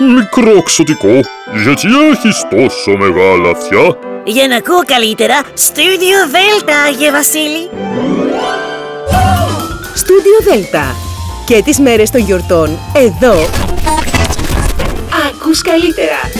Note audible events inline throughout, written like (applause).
μικρό ξωτικό, γιατί έχεις τόσο μεγάλα αυτιά; Για να ακούω καλύτερα, Studio Delta, Άγιε Βασίλη. Studio Delta. Και τις μέρες των γιορτών, εδώ. Ακούς καλύτερα.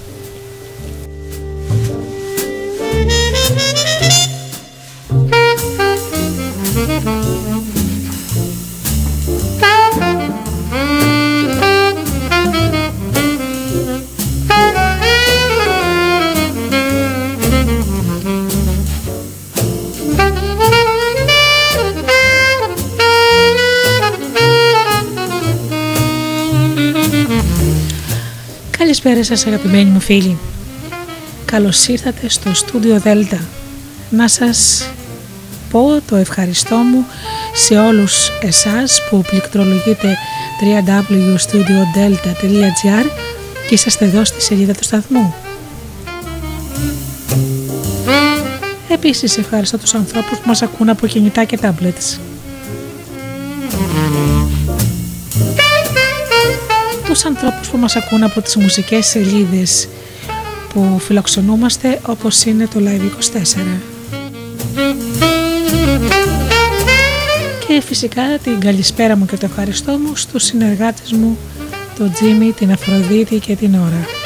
Καλησπέρα σας αγαπημένοι μου φίλοι. Καλώς ήρθατε στο στούντιο Δέλτα. Να σας πω το ευχαριστώ μου σε όλους εσάς που πληκτρολογείτε www.studiodelta.gr και είσαστε εδώ στη σελίδα του σταθμού. Επίσης ευχαριστώ τους ανθρώπους που μας ακούν από κινητά και tablets. Τους ανθρώπους που μας ακούν από τις μουσικές σελίδες που φιλοξενούμαστε όπως είναι το Live24. Και φυσικά την καλησπέρα μου και το ευχαριστώ μου στους συνεργάτες μου, τον Τζίμι, την Αφροδίτη και την Ωρα.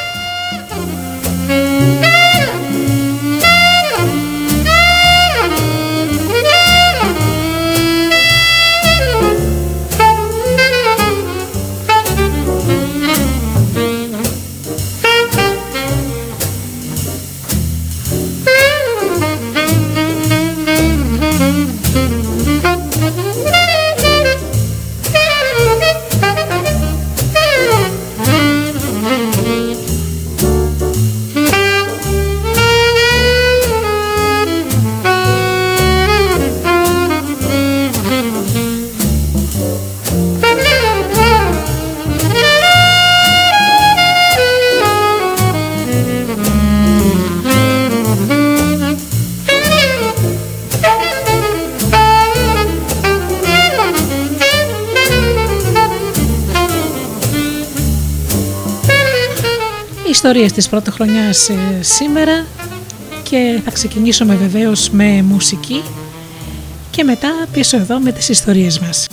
Ιστορίες της πρώτης χρονιάς ε, σήμερα και θα ξεκινήσουμε βεβαίως με μουσική και μετά πίσω εδώ με τις ιστορίες μας.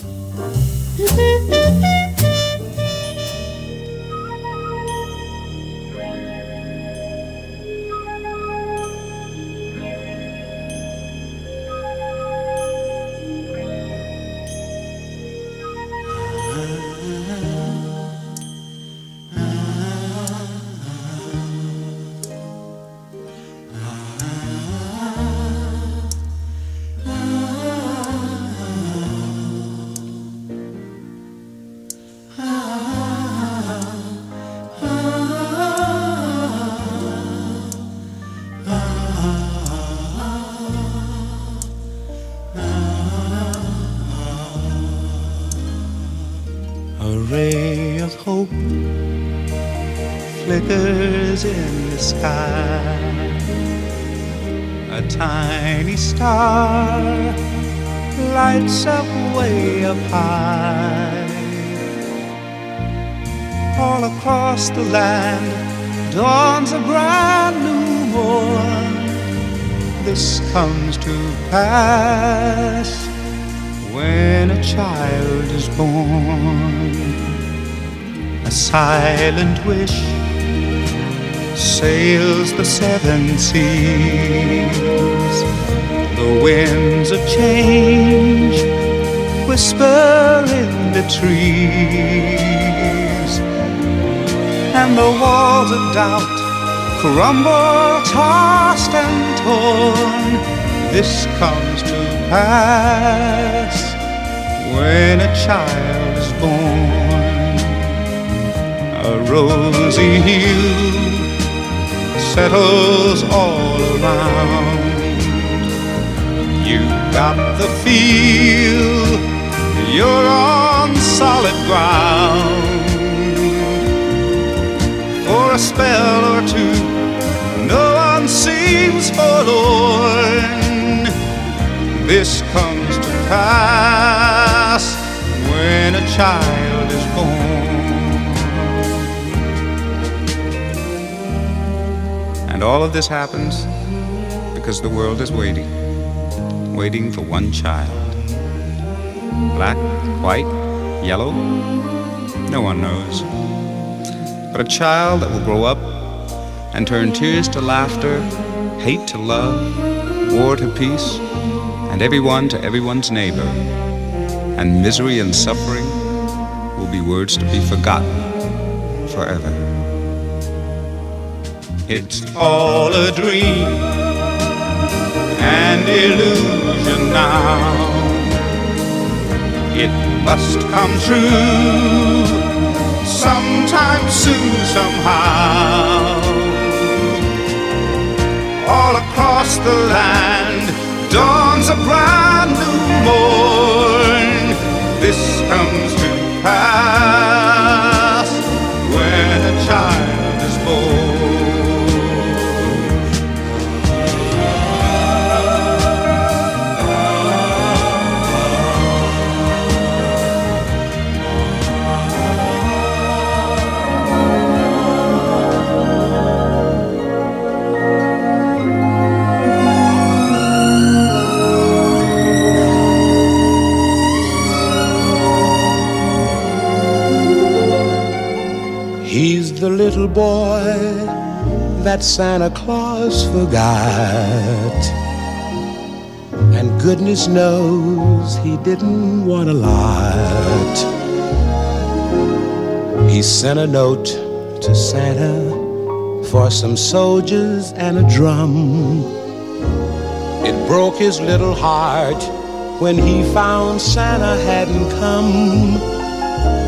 Comes to pass when a child is born. A silent wish sails the seven seas. The winds of change whisper in the trees, and the walls of doubt crumble, tossed and torn. This comes to pass when a child is born. A rosy hue settles all around. You got the feel you're on solid ground a spell or two No one seems forlorn. This comes to pass when a child is born. And all of this happens because the world is waiting, waiting for one child. Black, white, yellow, no one knows. But a child that will grow up and turn tears to laughter, hate to love, war to peace, and everyone to everyone's neighbor. And misery and suffering will be words to be forgotten forever. It's all a dream and illusion now. It must come true sometime soon, somehow all across the land dawns a brand new morn. This comes to pass when a child the little boy that Santa Claus forgot. And goodness knows he didn't want a lot. He sent a note to Santa for some soldiers and a drum. It broke his little heart when he found Santa hadn't come.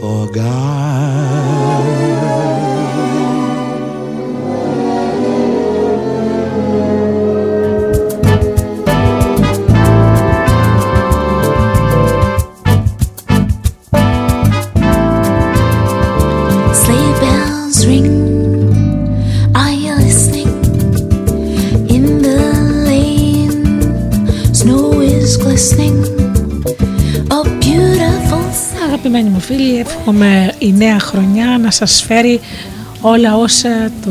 forgot. Φίλοι, εύχομαι η νέα χρονιά να σας φέρει όλα όσα το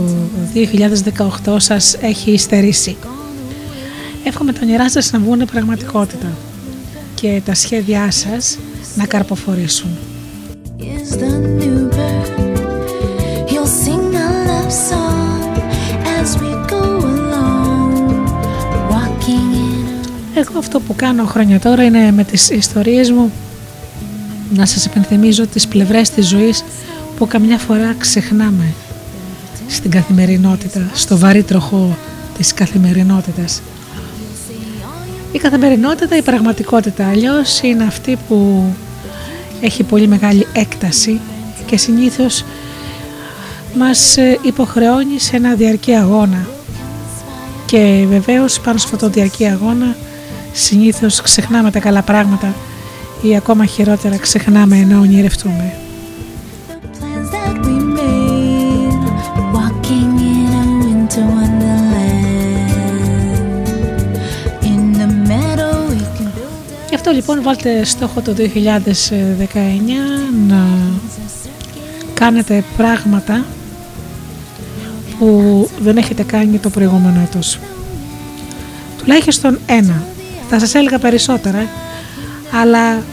2018 σας έχει υστερήσει. Εύχομαι τα όνειρά σας να βγουν πραγματικότητα και τα σχέδιά σας να καρποφορήσουν. Εγώ αυτό που κάνω χρόνια τώρα είναι με τις ιστορίες μου να σας επενθυμίζω τις πλευρές της ζωής που καμιά φορά ξεχνάμε στην καθημερινότητα, στο βαρύ τροχό της καθημερινότητας. Η καθημερινότητα, η πραγματικότητα αλλιώς είναι αυτή που έχει πολύ μεγάλη έκταση και συνήθως μας υποχρεώνει σε ένα διαρκή αγώνα και βεβαίως πάνω σε αυτό το διαρκή αγώνα συνήθως ξεχνάμε τα καλά πράγματα ή ακόμα χειρότερα ξεχνάμε ενώ ονειρευτούμε. Γι' αυτό λοιπόν βάλτε στόχο το 2019 να κάνετε πράγματα που δεν έχετε κάνει το προηγούμενο έτος. Τουλάχιστον ένα. Θα σας έλεγα περισσότερα, αλλά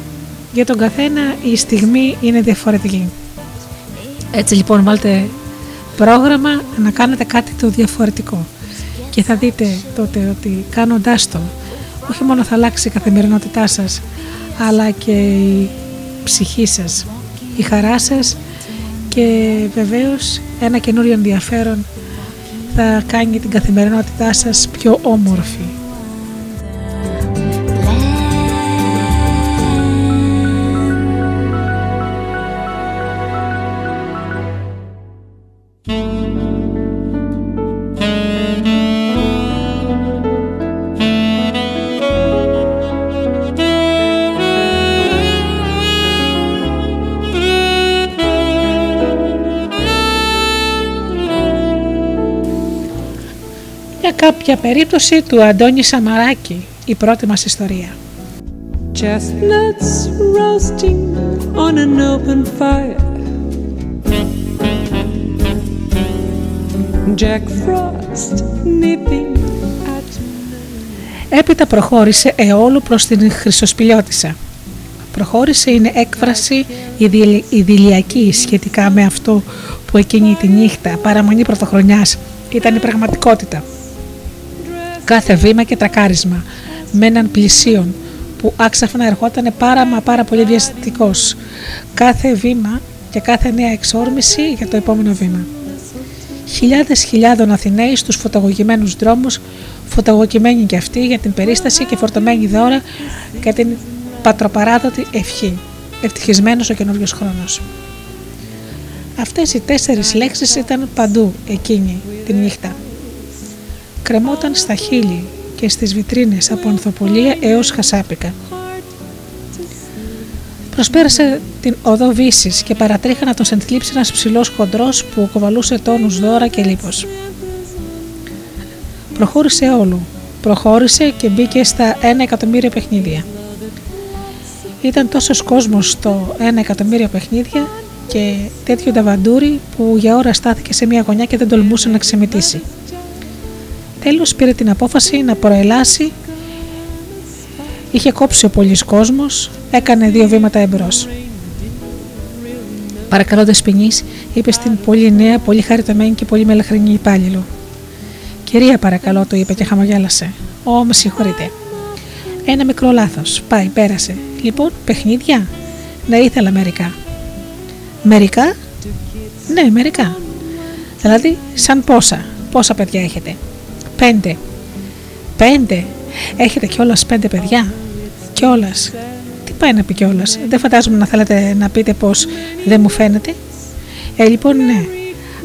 για τον καθένα η στιγμή είναι διαφορετική. Έτσι λοιπόν βάλτε πρόγραμμα να κάνετε κάτι το διαφορετικό και θα δείτε τότε ότι κάνοντάς το όχι μόνο θα αλλάξει η καθημερινότητά σας αλλά και η ψυχή σας, η χαρά σας και βεβαίως ένα καινούριο ενδιαφέρον θα κάνει την καθημερινότητά σας πιο όμορφη. Κάποια περίπτωση του Αντώνη Σαμαράκη, η πρώτη μας ιστορία. Chestnuts roasting on an open fire Jack Frost nipping at Έπειτα προχώρησε αιώλου προς την Χρυσοσπηλιώτισσα. Προχώρησε είναι έκφραση ιδηλιακή σχετικά με αυτό που εκείνη τη νύχτα παραμονή πρωτοχρονιάς ήταν η πραγματικότητα κάθε βήμα και τρακάρισμα με έναν πλησίον που άξαφνα ερχόταν πάρα μα πάρα πολύ διαστητικός. Κάθε βήμα και κάθε νέα εξόρμηση για το επόμενο βήμα. Χιλιάδες χιλιάδων Αθηναίοι στους φωτογωγημένους δρόμους, φωτογωγημένοι και αυτοί για την περίσταση και φορτωμένοι δώρα και την πατροπαράδοτη ευχή. Ευτυχισμένος ο καινούριος χρόνος. Αυτές οι τέσσερις λέξεις ήταν παντού εκείνη τη νύχτα κρεμόταν στα χείλη και στις βιτρίνες από ανθοπολία έως χασάπικα. Προσπέρασε την οδό Βύσης και παρατρίχα να τον σεντλίψει ένας ψηλός χοντρός που κοβαλούσε τόνους δώρα και λίπος. Προχώρησε όλο. Προχώρησε και μπήκε στα ένα εκατομμύριο παιχνίδια. Ήταν τόσος κόσμος στο ένα εκατομμύριο παιχνίδια και τέτοιο ταβαντούρι που για ώρα στάθηκε σε μια γωνιά και δεν τολμούσε να ξεμητήσει. Τέλος πήρε την απόφαση να προελάσει. Είχε κόψει ο πολλής κόσμος, έκανε δύο βήματα εμπρός. Παρακαλώ δεσποινή, είπε στην πολύ νέα, πολύ χαριτωμένη και πολύ μελαχρινή υπάλληλο. Κυρία, παρακαλώ, το είπε και χαμογέλασε. Ω, με συγχωρείτε. Ένα μικρό λάθος. Πάει, πέρασε. Λοιπόν, παιχνίδια. Ναι, ήθελα μερικά. Μερικά; Ναι, μερικά. Δηλαδή, σαν πόσα. Πόσα παιδιά έχετε. Πέντε. Πέντε. Έχετε κιόλας πέντε παιδιά; Κιόλας. Τι πάει να πει κιόλας; Δεν φαντάζομαι να θέλετε να πείτε πως δεν μου φαίνεται. Ε, λοιπόν, ναι.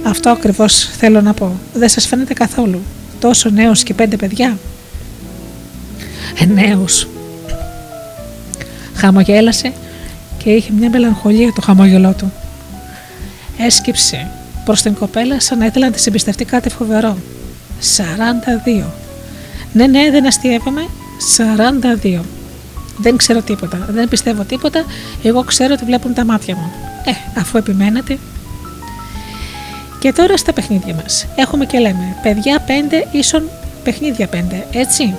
Αυτό ακριβώς θέλω να πω. Δεν σας φαίνεται καθόλου; Τόσο νέος και πέντε παιδιά; Ε, νέος. Χαμογέλασε και είχε μια μελαγχολία το χαμόγελό του. Έσκυψε προς την κοπέλα σαν να ήθελε να της εμπιστευτεί κάτι φοβερό. 42. Ναι, ναι, δεν αστείευαμε. 42. Δεν ξέρω τίποτα. Δεν πιστεύω τίποτα. Εγώ ξέρω ότι βλέπουν τα μάτια μου. Ε, αφού επιμένετε. Και τώρα στα παιχνίδια μας. Έχουμε και λέμε παιδιά 5 ίσον παιχνίδια 5, έτσι;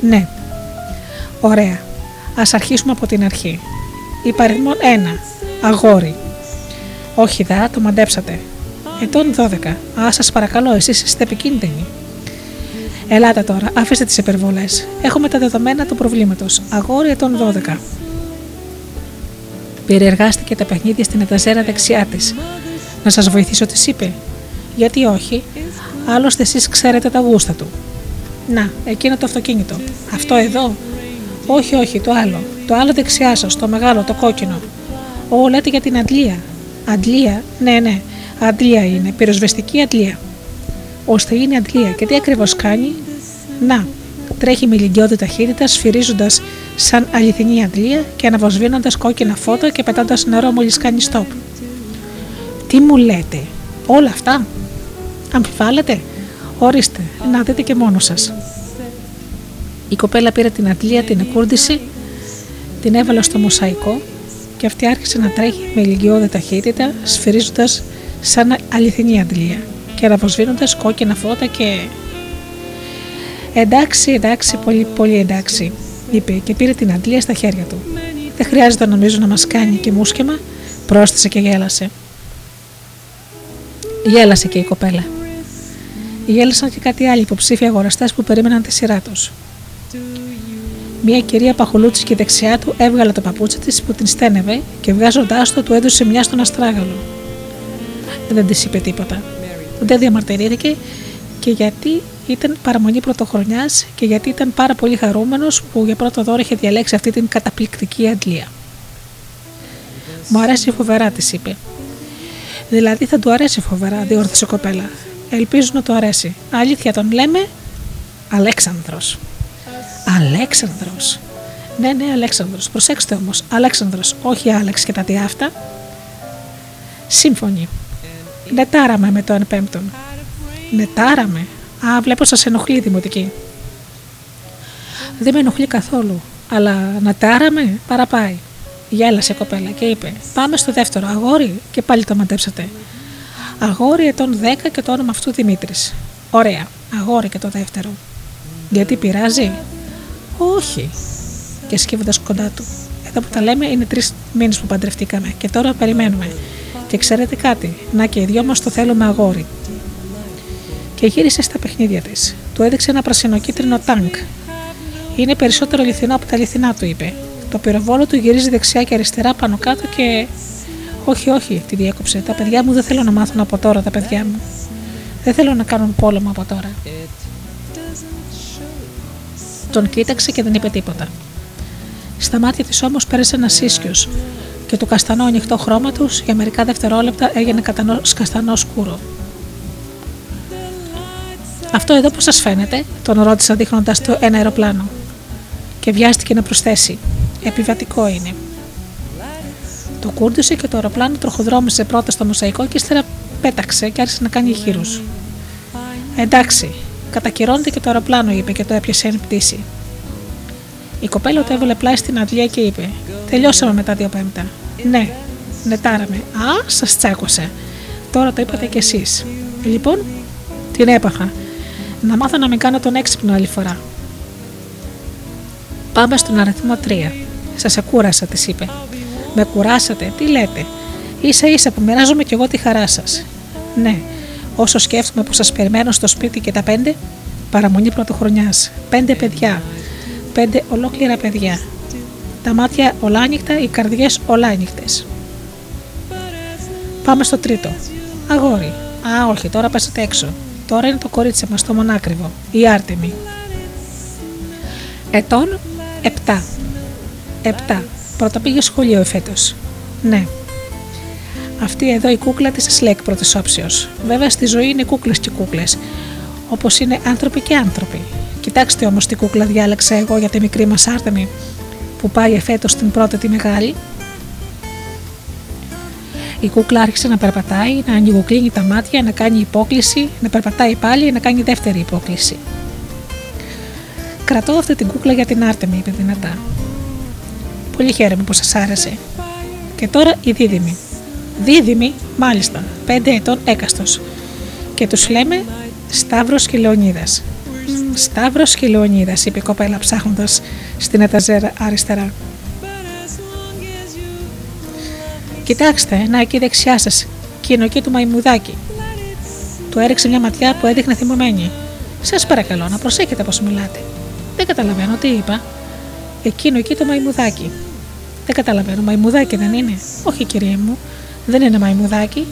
Ναι. Ωραία. Ας αρχίσουμε από την αρχή. Υπαριθμόν 1. Αγόρι. Όχι δα, το μαντέψατε. Ετών 12. Α, σας παρακαλώ, εσείς είστε επικίνδυνοι. Ελάτε τώρα, αφήστε τις υπερβολές. Έχουμε τα δεδομένα του προβλήματος. Αγόρι ετών 12. Περιεργάστηκε τα παιχνίδια στην εταζέρα δεξιά της. Να σας βοηθήσω, της είπε. Γιατί όχι, άλλωστε εσείς ξέρετε τα γούστα του. Να, εκείνο το αυτοκίνητο. Αυτό εδώ; Όχι, όχι, το άλλο. Το άλλο δεξιά σας, το μεγάλο, το κόκκινο. Ω, λέτε για την αντλία. Αντλία, ναι, ναι. Αντλία είναι, πυροσβεστική αντλία. Ώστε είναι αντλία και τι ακριβώς κάνει, να, τρέχει με ηλικιώδη ταχύτητα, σφυρίζοντας σαν αληθινή αντλία και αναβοσβήνοντας κόκκινα φώτα και πετώντας νερό μόλις κάνει stop. Τι μου λέτε, όλα αυτά; Αμφιβάλλετε, ορίστε, να δείτε και μόνος σας. Η κοπέλα πήρε την αντλία, την εκούρδισε, την έβαλε στο μοσαϊκό και αυτή άρχισε να τρέχει με ηλικιώδη ταχύτητα, σφυρίζοντας σαν αληθινή αντλία και αναβοσβήνοντα κόκκινα φώτα και. Εντάξει, εντάξει, πολύ, πολύ εντάξει, είπε και πήρε την αντλία στα χέρια του. Δεν χρειάζεται νομίζω να μας κάνει και μουσκεμα, πρόσθεσε και γέλασε. Γέλασε και η κοπέλα. Γέλασαν και κάτι άλλοι υποψήφοι αγοραστές που περίμεναν τη σειρά τους. Μια κυρία παχουλούτσικη δεξιά του έβγαλε το παπούτσι της που την στένευε και βγάζοντάς το του έδωσε μια στον αστράγαλο δεν της είπε τίποτα. Δεν διαμαρτυρήθηκε και γιατί ήταν παραμονή πρωτοχρονιάς και γιατί ήταν πάρα πολύ χαρούμενος που για πρώτο δώρο είχε διαλέξει αυτή την καταπληκτική αντλία. Μου αρέσει φοβερά, της είπε. Δηλαδή θα του αρέσει φοβερά, διόρθωσε η κοπέλα. Ελπίζω να του αρέσει. Αλήθεια τον λέμε Αλέξανδρος. Αλέξανδρος. Ναι, ναι, Αλέξανδρος. Προσέξτε όμως, Αλέξανδρος, όχι Άλεξ και τα διάφτα. Σύμφωνοι. Νετάραμε με το εν πέμπτον. Νετάραμε. Α, βλέπω σας ενοχλεί η δημοτική. Δεν με ενοχλεί καθόλου. Αλλά νετάραμε παραπάει. Γέλασε η κοπέλα και είπε: Πάμε στο δεύτερο. Αγόρι, και πάλι το μαντέψατε. Αγόρι ετών 10 και το όνομα αυτού Δημήτρης. Ωραία. Αγόρι και το δεύτερο. Γιατί πειράζει; Όχι. Και σκύβοντας κοντά του. Εδώ που τα λέμε είναι τρεις μήνες που παντρευτήκαμε και τώρα περιμένουμε. Και ξέρετε κάτι, να και οι δυο μας το θέλουμε αγόρι. Και γύρισε στα παιχνίδια της. Του έδειξε ένα πρασινοκίτρινο τάγκ. Είναι περισσότερο αληθινό από τα αληθινά, του είπε. Το πυροβόλο του γυρίζει δεξιά και αριστερά πάνω κάτω και. Όχι, όχι, τη διέκοψε. Τα παιδιά μου δεν θέλω να μάθουν από τώρα, τα παιδιά μου. Δεν θέλω να κάνουν πόλεμο από τώρα. Τον κοίταξε και δεν είπε τίποτα. Στα μάτια της όμως πέρασε ένας ίσιο και το καστανό ανοιχτό χρώμα τους για μερικά δευτερόλεπτα έγινε καστανός σκούρο. Αυτό εδώ πώς σας φαίνεται, τον ρώτησα δείχνοντας το ένα αεροπλάνο. Και βιάστηκε να προσθέσει. Επιβατικό είναι. Το κούρδισε και το αεροπλάνο τροχοδρόμησε πρώτα στο μοσαϊκό και ύστερα πέταξε και άρχισε να κάνει γύρου. Εντάξει, κατακυρώνεται και το αεροπλάνο, είπε και το έπιασε εν πτήση. Η κοπέλα το έβαλε πλάι στην αντλία και είπε: Τελειώσαμε μετά δύο πέμπτα. Ναι, νετάραμε. Α, σας τσάκωσε. Τώρα το είπατε κι εσείς. Λοιπόν, την έπαχα. Να μάθω να μην κάνω τον έξυπνο άλλη φορά. Πάμε στον αριθμό 3. Σας ακούρασα, της είπε. Με κουράσατε, τι λέτε. σα ίσα που μοιράζομαι κι εγώ τη χαρά σας. Ναι, όσο σκέφτομαι που σας περιμένω στο σπίτι και τα πέντε, παραμονή πρωτοχρονιά. Πέντε παιδιά. Πέντε ολόκληρα παιδιά τα μάτια ολάνυχτα, οι καρδιές ολάνυχτες. Πάμε στο τρίτο. Αγόρι. Α, όχι, τώρα πέσατε έξω. Τώρα είναι το κορίτσι μας, το μονάκριβο, η Άρτεμη. Ετών 7. 7. Πρώτα πήγε σχολείο εφέτος. Ναι. Αυτή εδώ η κούκλα της Σλέκ πρώτης όψεως. Βέβαια στη ζωή είναι κούκλες και κούκλες. Όπως είναι άνθρωποι και άνθρωποι. Κοιτάξτε όμως τι κούκλα διάλεξα εγώ για τη μικρή μας Άρτεμη που πάει εφέτος την πρώτη τη μεγάλη. Η κούκλα άρχισε να περπατάει, να ανοιγοκλίνει τα μάτια, να κάνει υπόκληση, να περπατάει πάλι, να κάνει δεύτερη υπόκληση. Κρατώ αυτή την κούκλα για την Άρτεμη, είπε δυνατά. Πολύ χαίρομαι που σας άρεσε. Και τώρα η δίδυμη. Δίδυμη, μάλιστα, πέντε ετών έκαστος. Και τους λέμε Σταύρος και Λεωνίδας. Σταύρος και Λεωνίδας, είπε η κοπέλα ψάχνοντας στην εταζέρα αριστερά. Κοιτάξτε, να εκεί δεξιά σας, εκείνο εκεί του μαϊμουδάκι. Του έριξε μια ματιά που έδειχνε θυμωμένη. Σας παρακαλώ να προσέχετε πώς μιλάτε. Δεν καταλαβαίνω τι είπα. Εκείνο εκεί το μαϊμουδάκι. Δεν καταλαβαίνω, μαϊμουδάκι δεν είναι. Όχι, κυρία μου, δεν είναι μαϊμουδάκι.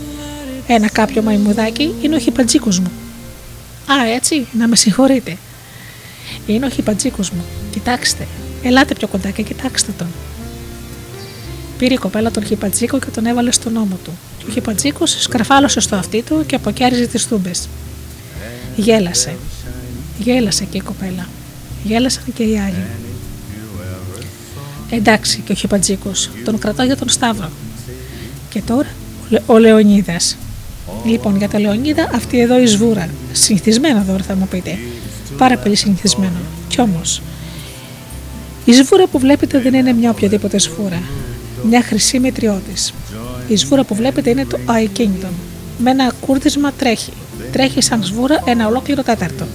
Ένα κάποιο μαϊμουδάκι είναι ο χιπατζίκο μου. Α, έτσι, να με συγχωρείτε. Είναι ο χιπατζίκος μου. Κοιτάξτε, ελάτε πιο κοντά και κοιτάξτε τον. Πήρε η κοπέλα τον χιπατζίκο και τον έβαλε στον ώμο του. Και ο χιπατζίκος σκαρφάλωσε στο αυτί του και αποκέριζε τις τούμπε. Γέλασε. Γέλασε και η κοπέλα. Γέλασαν και οι άλλοι. Εντάξει και ο Χιπατζίκος, τον κρατάω για τον Σταύρο. Και τώρα ο Λεωνίδας. Λοιπόν, για τα Λεωνίδα, αυτή εδώ η σβούρα. Συνηθισμένο δώρο θα μου πείτε. Πάρα πολύ συνηθισμένο. Κι όμως, η σβούρα που βλέπετε δεν είναι μια οποιαδήποτε σβούρα. Μια χρυσή μετριώτης. Η σβούρα που βλέπετε είναι το I Kingdom. Με ένα κούρδισμα τρέχει. Τρέχει σαν σβούρα ένα ολόκληρο τέταρτο.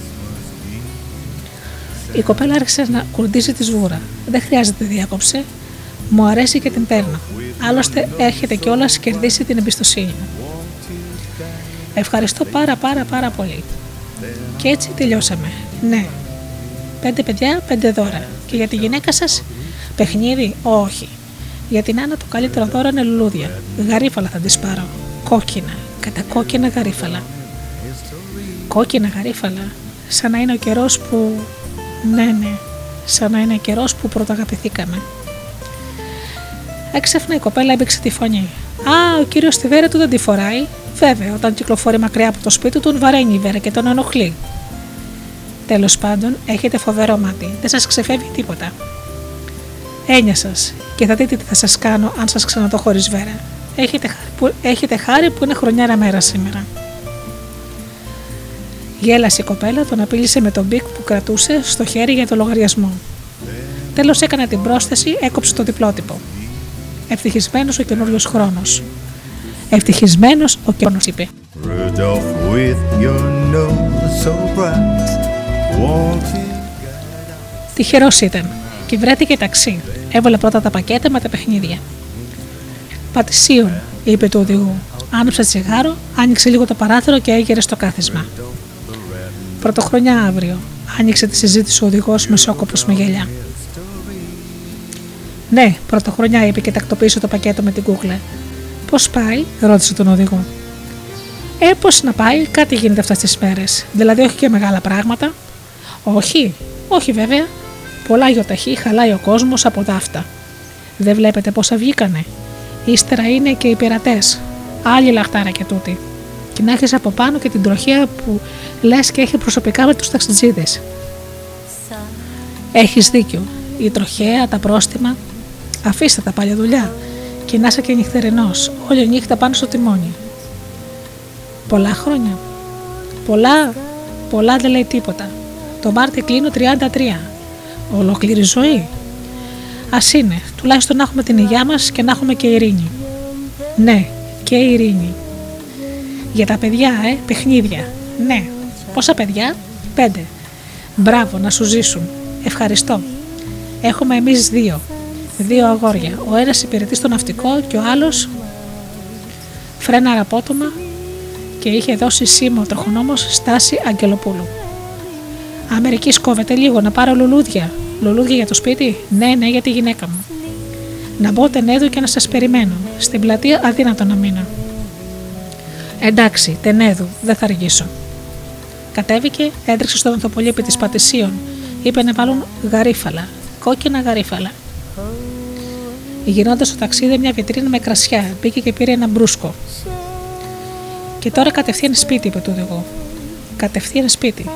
Η κοπέλα άρχισε να κουρδίζει τη σβούρα. Δεν χρειάζεται διάκοψε. Μου αρέσει και την παίρνω. Άλλωστε έρχεται κιόλας κερδίσει την εμπιστοσύνη μου. Ευχαριστώ πάρα πάρα πάρα πολύ. Και έτσι τελειώσαμε. Ναι. Πέντε παιδιά, πέντε δώρα. Και για τη γυναίκα σας, παιχνίδι, όχι. Για την Άννα το καλύτερο δώρο είναι λουλούδια. Γαρίφαλα θα τη πάρω. Κόκκινα. Κατά κόκκινα γαρίφαλα. Κόκκινα γαρίφαλα. Σαν να είναι ο καιρός που ναι, ναι, σαν να είναι καιρός που πρωταγαπηθήκαμε. Έξαφνα η κοπέλα έμπηξε τη φωνή. Α, ο κύριος στη βέρα του δεν τη φοράει. Βέβαια, όταν κυκλοφορεί μακριά από το σπίτι του, βαραίνει η βέρα και τον ενοχλεί. Τέλος πάντων, έχετε φοβερό μάτι. Δεν σας ξεφεύγει τίποτα. Έννοια σας και θα δείτε τι θα σας κάνω αν σας ξαναδώ χωρίς βέρα. Έχετε, έχετε χάρη που είναι χρονιάρα μέρα σήμερα. Γέλασε η κοπέλα, τον απείλησε με τον μπικ που κρατούσε στο χέρι για το λογαριασμό. Τέλος έκανε την πρόσθεση, έκοψε το διπλότυπο. Ευτυχισμένος ο καινούριος χρόνος. Ευτυχισμένος ο καινούριος, είπε. Τυχερός ήταν και βρέθηκε ταξί. Έβαλε πρώτα τα πακέτα με τα παιχνίδια. Πατησίων, είπε του οδηγού. Άνοιξε τσιγάρο, άνοιξε λίγο το παράθυρο και έγερε στο κάθισμα. Πρωτοχρονιά αύριο, άνοιξε τη συζήτηση ο οδηγός μεσόκοπος με γελιά. Ναι, πρωτοχρονιά είπε και τακτοποίησε το πακέτο με την κούκλα. Πώς πάει, ρώτησε τον οδηγό. Ε, πώς να πάει, κάτι γίνεται αυτές τις μέρες. Δηλαδή, όχι και μεγάλα πράγματα. Όχι, όχι βέβαια. Πολλά γιοταχή χαλάει ο κόσμος από δάφτα. Δεν βλέπετε πόσα βγήκανε. Ύστερα είναι και οι πειρατές. Άλλη λαχτάρα και τούτη και να έχεις από πάνω και την τροχέα που λες και έχει προσωπικά με τους ταξιτζίδε. Έχεις δίκιο. Η τροχέα, τα πρόστιμα. Αφήστε τα πάλι δουλειά και να είσαι και νυχτερινός, όλη νύχτα πάνω στο τιμόνι. Πολλά χρόνια. Πολλά, πολλά δεν λέει τίποτα. Το Μάρτι κλείνω 33. Ολόκληρη ζωή. Α είναι, τουλάχιστον να έχουμε την υγειά μας και να έχουμε και ειρήνη. Ναι, και ειρήνη. Για τα παιδιά, ε, παιχνίδια. Ναι. Πόσα παιδιά; Πέντε. Μπράβο, να σου ζήσουν. Ευχαριστώ. Έχουμε εμείς δύο. Δύο αγόρια. Ο ένας υπηρετεί στο ναυτικό και ο άλλος φρέναρα απότομα και είχε δώσει σήμα ο τροχονόμος Στάση Αγγελοπούλου. Αμερική σκόβεται λίγο να πάρω λουλούδια. Λουλούδια για το σπίτι; Ναι, ναι, για τη γυναίκα μου. Να μπω τενέδου και να σας περιμένω. Στην πλατεία αδύνατο να μείνω. Εντάξει, τενέδου, δεν θα αργήσω. Κατέβηκε, έτρεξε στον ανθοπολίπη της Πατησίων. Είπε να βάλουν γαρίφαλα, κόκκινα γαρίφαλα. Γυρνώντας στο ταξίδι, μια βιτρίνα με κρασιά, μπήκε και πήρε ένα μπρούσκο. Και τώρα κατευθείαν σπίτι, είπε του οδηγό. Κατευθείαν σπίτι.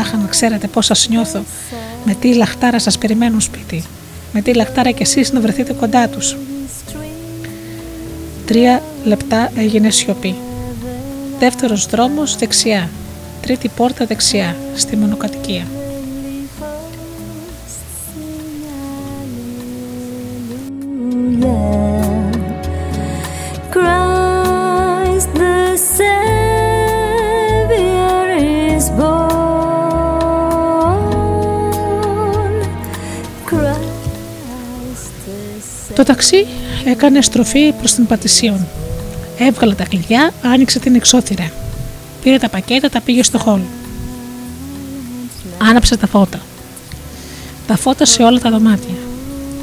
Αχ, να ξέρετε πώς σας νιώθω. Με τι λαχτάρα σας περιμένουν σπίτι. Με τι λαχτάρα κι εσείς να βρεθείτε κοντά τους. Τρία λεπτά έγινε σιωπή. Δεύτερος δρόμος δεξιά. Τρίτη πόρτα δεξιά, στη μονοκατοικία. Ταξί έκανε στροφή προς την Πατησίων. Έβγαλε τα κλειδιά, άνοιξε την εξώθυρα. Πήρε τα πακέτα, τα πήγε στο χόλ. Άναψε τα φώτα. Τα φώτα σε όλα τα δωμάτια.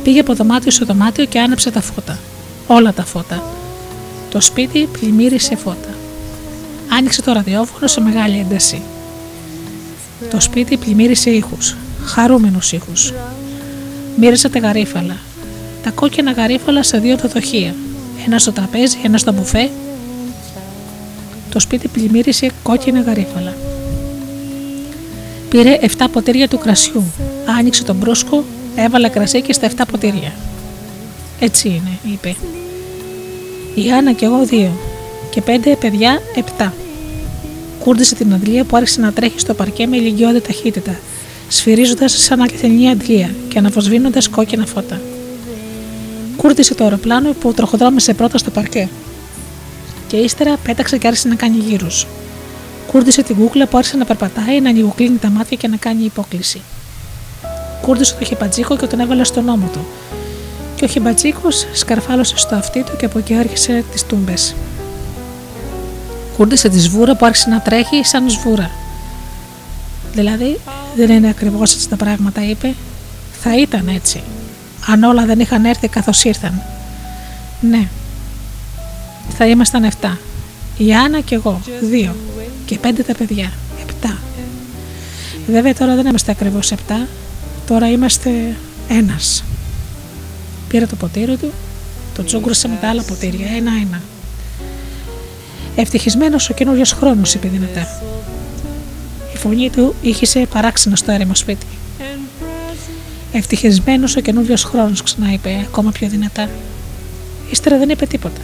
Πήγε από δωμάτιο σε δωμάτιο και άναψε τα φώτα. Όλα τα φώτα. Το σπίτι πλημμύρισε φώτα. Άνοιξε το ραδιόφωνο σε μεγάλη ένταση. Το σπίτι πλημμύρισε ήχους, χαρούμενους ήχους. Μύρισε τα γαρίφαλα. Τα κόκκινα γαρίφαλα σε δύο δοχεία. Ένα στο τραπέζι, ένα στο μπουφέ. Το σπίτι πλημμύρισε κόκκινα γαρίφαλα. Πήρε 7 ποτήρια του κρασιού. Άνοιξε τον μπρούσκο, έβαλε κρασί και στα 7 ποτήρια. Έτσι είναι, είπε. Η Άννα και εγώ δύο. Και πέντε παιδιά, επτά. Κούρδισε την αντλία που άρχισε να τρέχει στο παρκέ με ηλικιώδη ταχύτητα, σφυρίζοντας σαν αληθινή αντλία και αναβοσβήνοντας κόκκινα φώτα. Κούρδισε το αεροπλάνο που τροχοδρόμησε πρώτα στο παρκέ. Και ύστερα πέταξε και άρχισε να κάνει γύρους. Κούρδισε την κούκλα που άρχισε να περπατάει, να ανοιγοκλίνει τα μάτια και να κάνει υπόκληση. Κούρδισε το χιπατζίκο και τον έβαλε στον ώμο του. Και ο χιπατζίκο σκαρφάλωσε στο αυτί του και από εκεί άρχισε τις τούμπες. Κούρδισε τη σβούρα που άρχισε να τρέχει σαν σβούρα. Δηλαδή, δεν είναι ακριβώς έτσι τα πράγματα, είπε. Θα ήταν έτσι. Αν όλα δεν είχαν έρθει καθώς ήρθαν. Ναι. Θα ήμασταν 7. Η Άννα και εγώ, δύο. Και πέντε τα παιδιά, επτά. Βέβαια τώρα δεν είμαστε ακριβώς επτά. Τώρα είμαστε ένας. Πήρε το ποτήρι του, το τσούγκρουσε με τα άλλα ποτήρια, ένα-ένα. Ευτυχισμένος ο καινούριος χρόνος, είπε δυνατά. Η φωνή του ήχησε παράξενο στο έρημο σπίτι. Ευτυχισμένος ο καινούριος χρόνος, ξανά είπε ακόμα πιο δυνατά. Ύστερα δεν είπε τίποτα.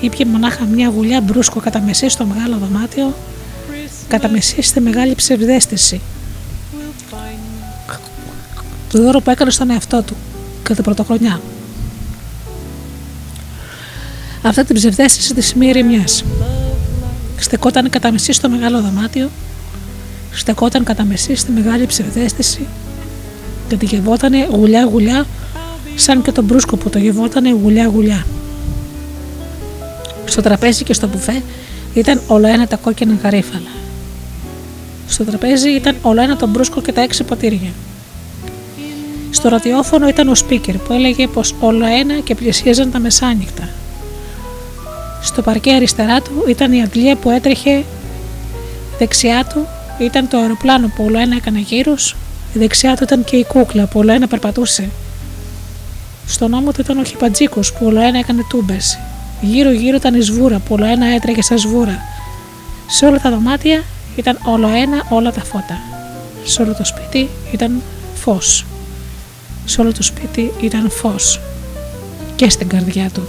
Ήπια μονάχα μια γουλιά μπρούσκο κατά μεσή στο μεγάλο δωμάτιο, κατά μεσή στη μεγάλη ψευδέστηση. Το δώρο που έκανε στον εαυτό του κατά πρωτοχρονιά. Αυτή την ψευδέστηση της μη ηρεμιά. Στεκόταν κατά μεσή στο μεγάλο δωμάτιο, στεκόταν κατά μεσή στη μεγάλη ψευδέστηση και τη γευότανε γουλιά γουλιά σαν και το μπρούσκο που το γευότανε γουλιά γουλιά. Στο τραπέζι και στο μπουφέ ήταν όλο ένα τα κόκκινα γαρίφαλα. Στο τραπέζι ήταν όλο ένα το μπρούσκο και τα έξι ποτήρια. Στο ραδιόφωνο ήταν ο σπίκερ που έλεγε πως όλο ένα και πλησίαζαν τα μεσάνυχτα. Στο παρκέ αριστερά του ήταν η αντλία που έτρεχε, δεξιά του ήταν το αεροπλάνο που όλο ένα έκανε γύρους, δεξιά του ήταν και η κούκλα που όλο ένα περπατούσε. Στον ώμο του ήταν ο χιπατζίκος που όλο ένα έκανε τούμπες. Γύρω γύρω ήταν η σβούρα που όλο ένα έτρεχε σαν σβούρα. Σε όλα τα δωμάτια ήταν όλο ένα όλα τα φώτα. Σε όλο το σπίτι ήταν φως. Σε όλο το σπίτι ήταν φως. Και στην καρδιά του.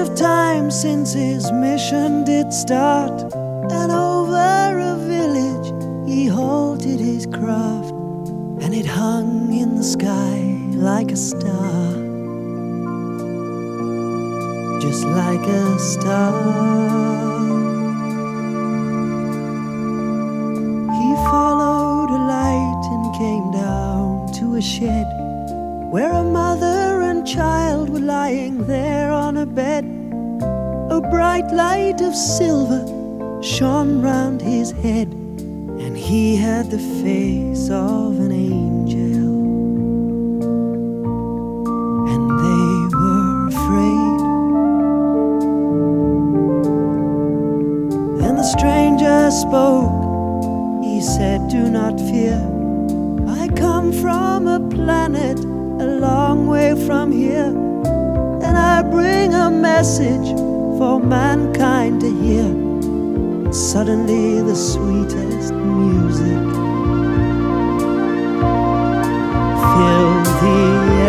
Of time since his mission did start, of silver shone round his head, and he had the face of an angel. And they were afraid. Then the stranger spoke. He said, Do not fear. I come from a planet a long way from here, and I bring a message for mankind to hear. And suddenly, the sweetest music filled the air.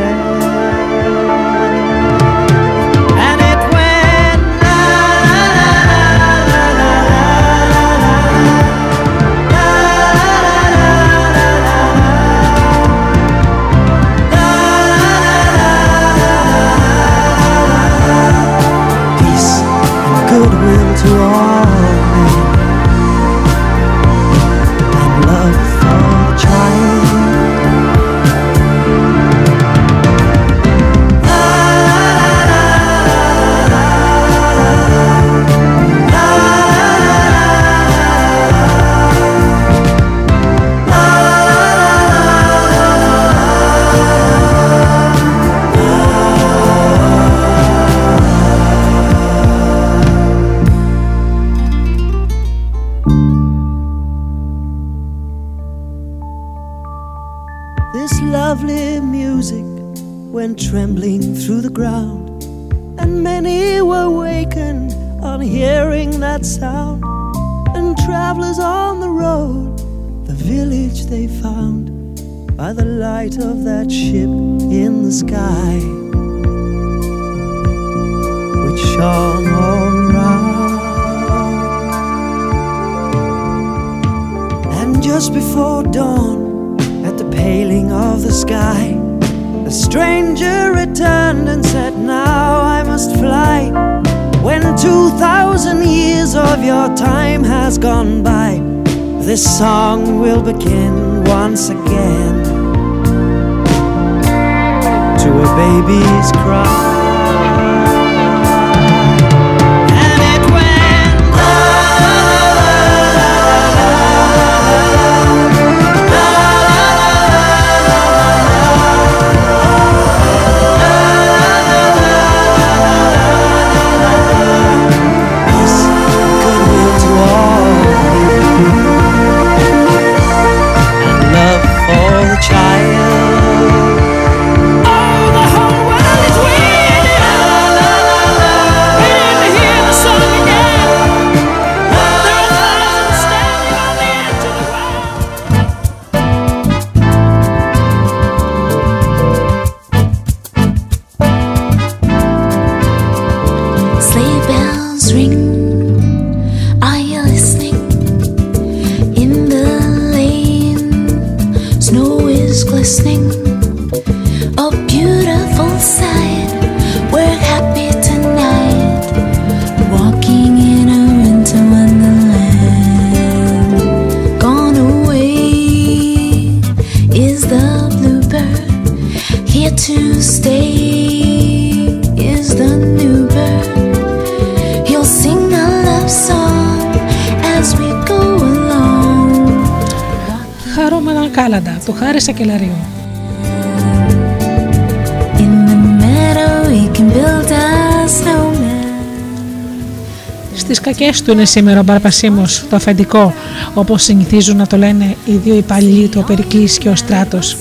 Στι κακέ του είναι σήμερα ο Μπαρπασίμο, το αφεντικό, όπως συνηθίζουν να το λένε οι δύο υπαλλήλοι του, ο Περικλή και ο Στράτος.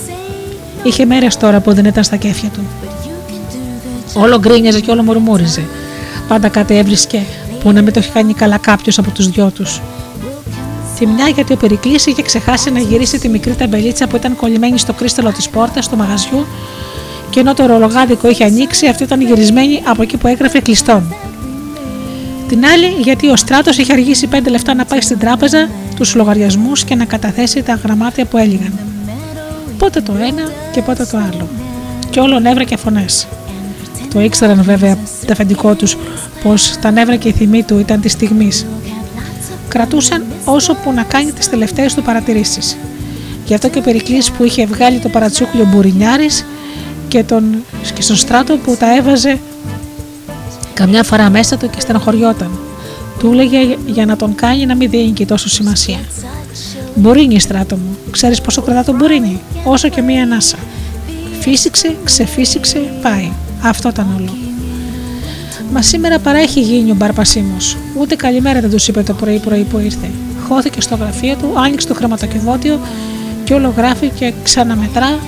Είχε μέρες τώρα που δεν ήταν στα κέφια του. Όλο γκρίνιαζε και όλο μουρμούριζε. Πάντα κάτι έβρισκε που να μην το έχει κάνει καλά κάποιος από τους δυο τους. Τη μια γιατί ο Περικλή είχε ξεχάσει να γυρίσει τη μικρή ταμπελίτσα που ήταν κολλημένη στο κρίσταλο της πόρτας του μαγαζιού και ενώ το ρολογάδικο είχε ανοίξει, αυτή ήταν γυρισμένη από εκεί που έγραφε κλειστόν. Την άλλη γιατί ο Στράτος είχε αργήσει 5 λεπτά να πάει στην τράπεζα τους λογαριασμούς και να καταθέσει τα γραμμάτια που έλυγαν. Πότε το ένα και πότε το άλλο. Και όλο νεύρα και φωνές. Το ήξεραν βέβαια τα αφεντικό τους πως τα νεύρα και η θυμή του ήταν της στιγμής. Κρατούσαν όσο που να κάνει τις τελευταίες του παρατηρήσεις. Γι' αυτό και ο Περικλής που είχε βγάλει το παρατσούκλιο Μπουρινιάρης και, τον, και στον στράτο που τα έβαζε καμιά φορά μέσα του και στενοχωριόταν. Του έλεγε για να τον κάνει να μην δίνει και τόσο σημασία. Μπορίνι, στράτο μου. Ξέρεις πόσο κρατά το μπορίνι. Όσο και μία ανάσα. Φύσηξε, ξεφύσηξε, πάει. Αυτό ήταν όλο. Μα σήμερα παρά έχει γίνει ο Μπαρπασίμος. Ούτε καλημέρα δεν τους είπε το πρωί-πρωί που ήρθε. Χώθηκε στο γραφείο του, άνοιξε το χρηματοκιβώτιο και όλο γράφει και ξαναμετρά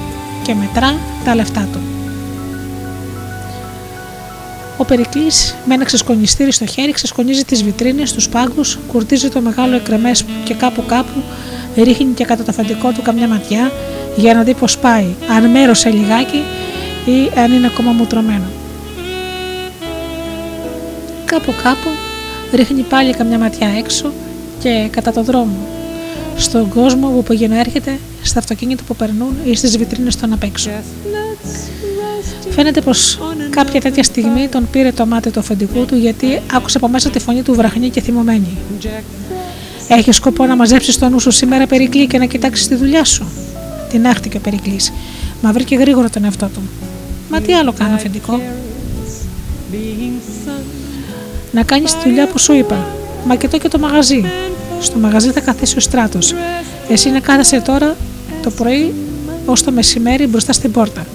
και μετρά τα λεφτά του. Ο Περικλής με ένα ξεσκονιστήρι στο χέρι ξεσκονίζει τις βιτρίνες, τους πάγκους, κουρτίζει το μεγάλο εκρεμές και κάπου κάπου ρίχνει και κατά το αφεντικό του καμιά ματιά για να δει πώς πάει, αν μέρωσε λιγάκι ή αν είναι ακόμα μουτρωμένο. Κάπου κάπου ρίχνει πάλι καμιά ματιά έξω και κατά το δρόμο, στον κόσμο που πηγαίνει έρχεται, στα αυτοκίνητα που περνούν ή στις βιτρίνες των απ' έξω. Φαίνεται πως κάποια τέτοια στιγμή τον πήρε το μάτι του αφεντικού του γιατί άκουσε από μέσα τη φωνή του βραχνή και θυμωμένη. Έχει σκοπό να μαζέψεις το νου σου σήμερα, Περικλή, και να κοιτάξεις τη δουλειά σου. Την άχτηκε ο Περικλής. Μα βρήκε γρήγορα τον εαυτό του. Μα τι άλλο κάνω, αφεντικό; Να κάνεις τη δουλειά που σου είπα. Μα και το και το μαγαζί. Στο μαγαζί θα καθίσει ο στράτος. Εσύ να κάθεσαι τώρα το πρωί ως το μεσημέρι μπροστά στην πόρτα.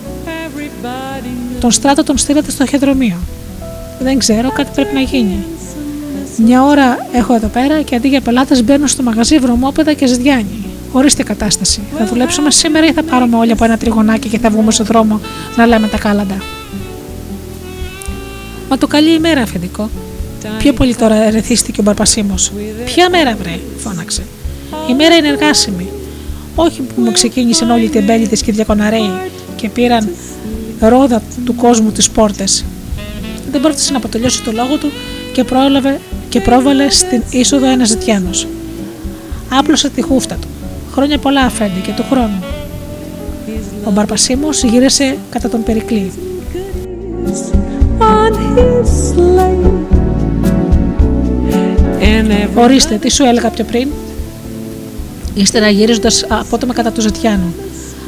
Τον στράτο τον στείλατε στο χεδρομείο. Δεν ξέρω, κάτι πρέπει να γίνει. Μια ώρα έχω εδώ πέρα και αντί για πελάτες μπαίνω στο μαγαζί βρωμόπεδα και ζητιάνι. Ορίστε κατάσταση. Θα δουλέψουμε σήμερα ή θα πάρουμε όλοι από ένα τριγωνάκι και θα βγούμε στον δρόμο να λέμε τα κάλαντα; Μα το καλή ημέρα, αφεντικό. Πιο πολύ τώρα ερεθίστηκε ο Μπαρπασίμος. Ποια μέρα, βρε, φώναξε. Η μέρα είναι εργάσιμη. Όχι που μου ξεκίνησαν όλοι οι τεμπέλητε και διακοναρέοι και πήραν ρόδα του κόσμου τις πόρτες. Δεν πρόθεσε να αποτελειώσει το λόγο του και, πρόλαβε, και πρόβαλε στην είσοδο ένας ζητιάνο. Άπλωσε τη χούφτα του. Χρόνια πολλά αφέντη και του χρόνου. Ο Μπαρπασίμος γύρισε κατά τον Περικλή. Ορίστε, τι σου έλεγα πιο πριν; Ύστερα γυρίζοντα απότομα κατά του Ζετιάνου.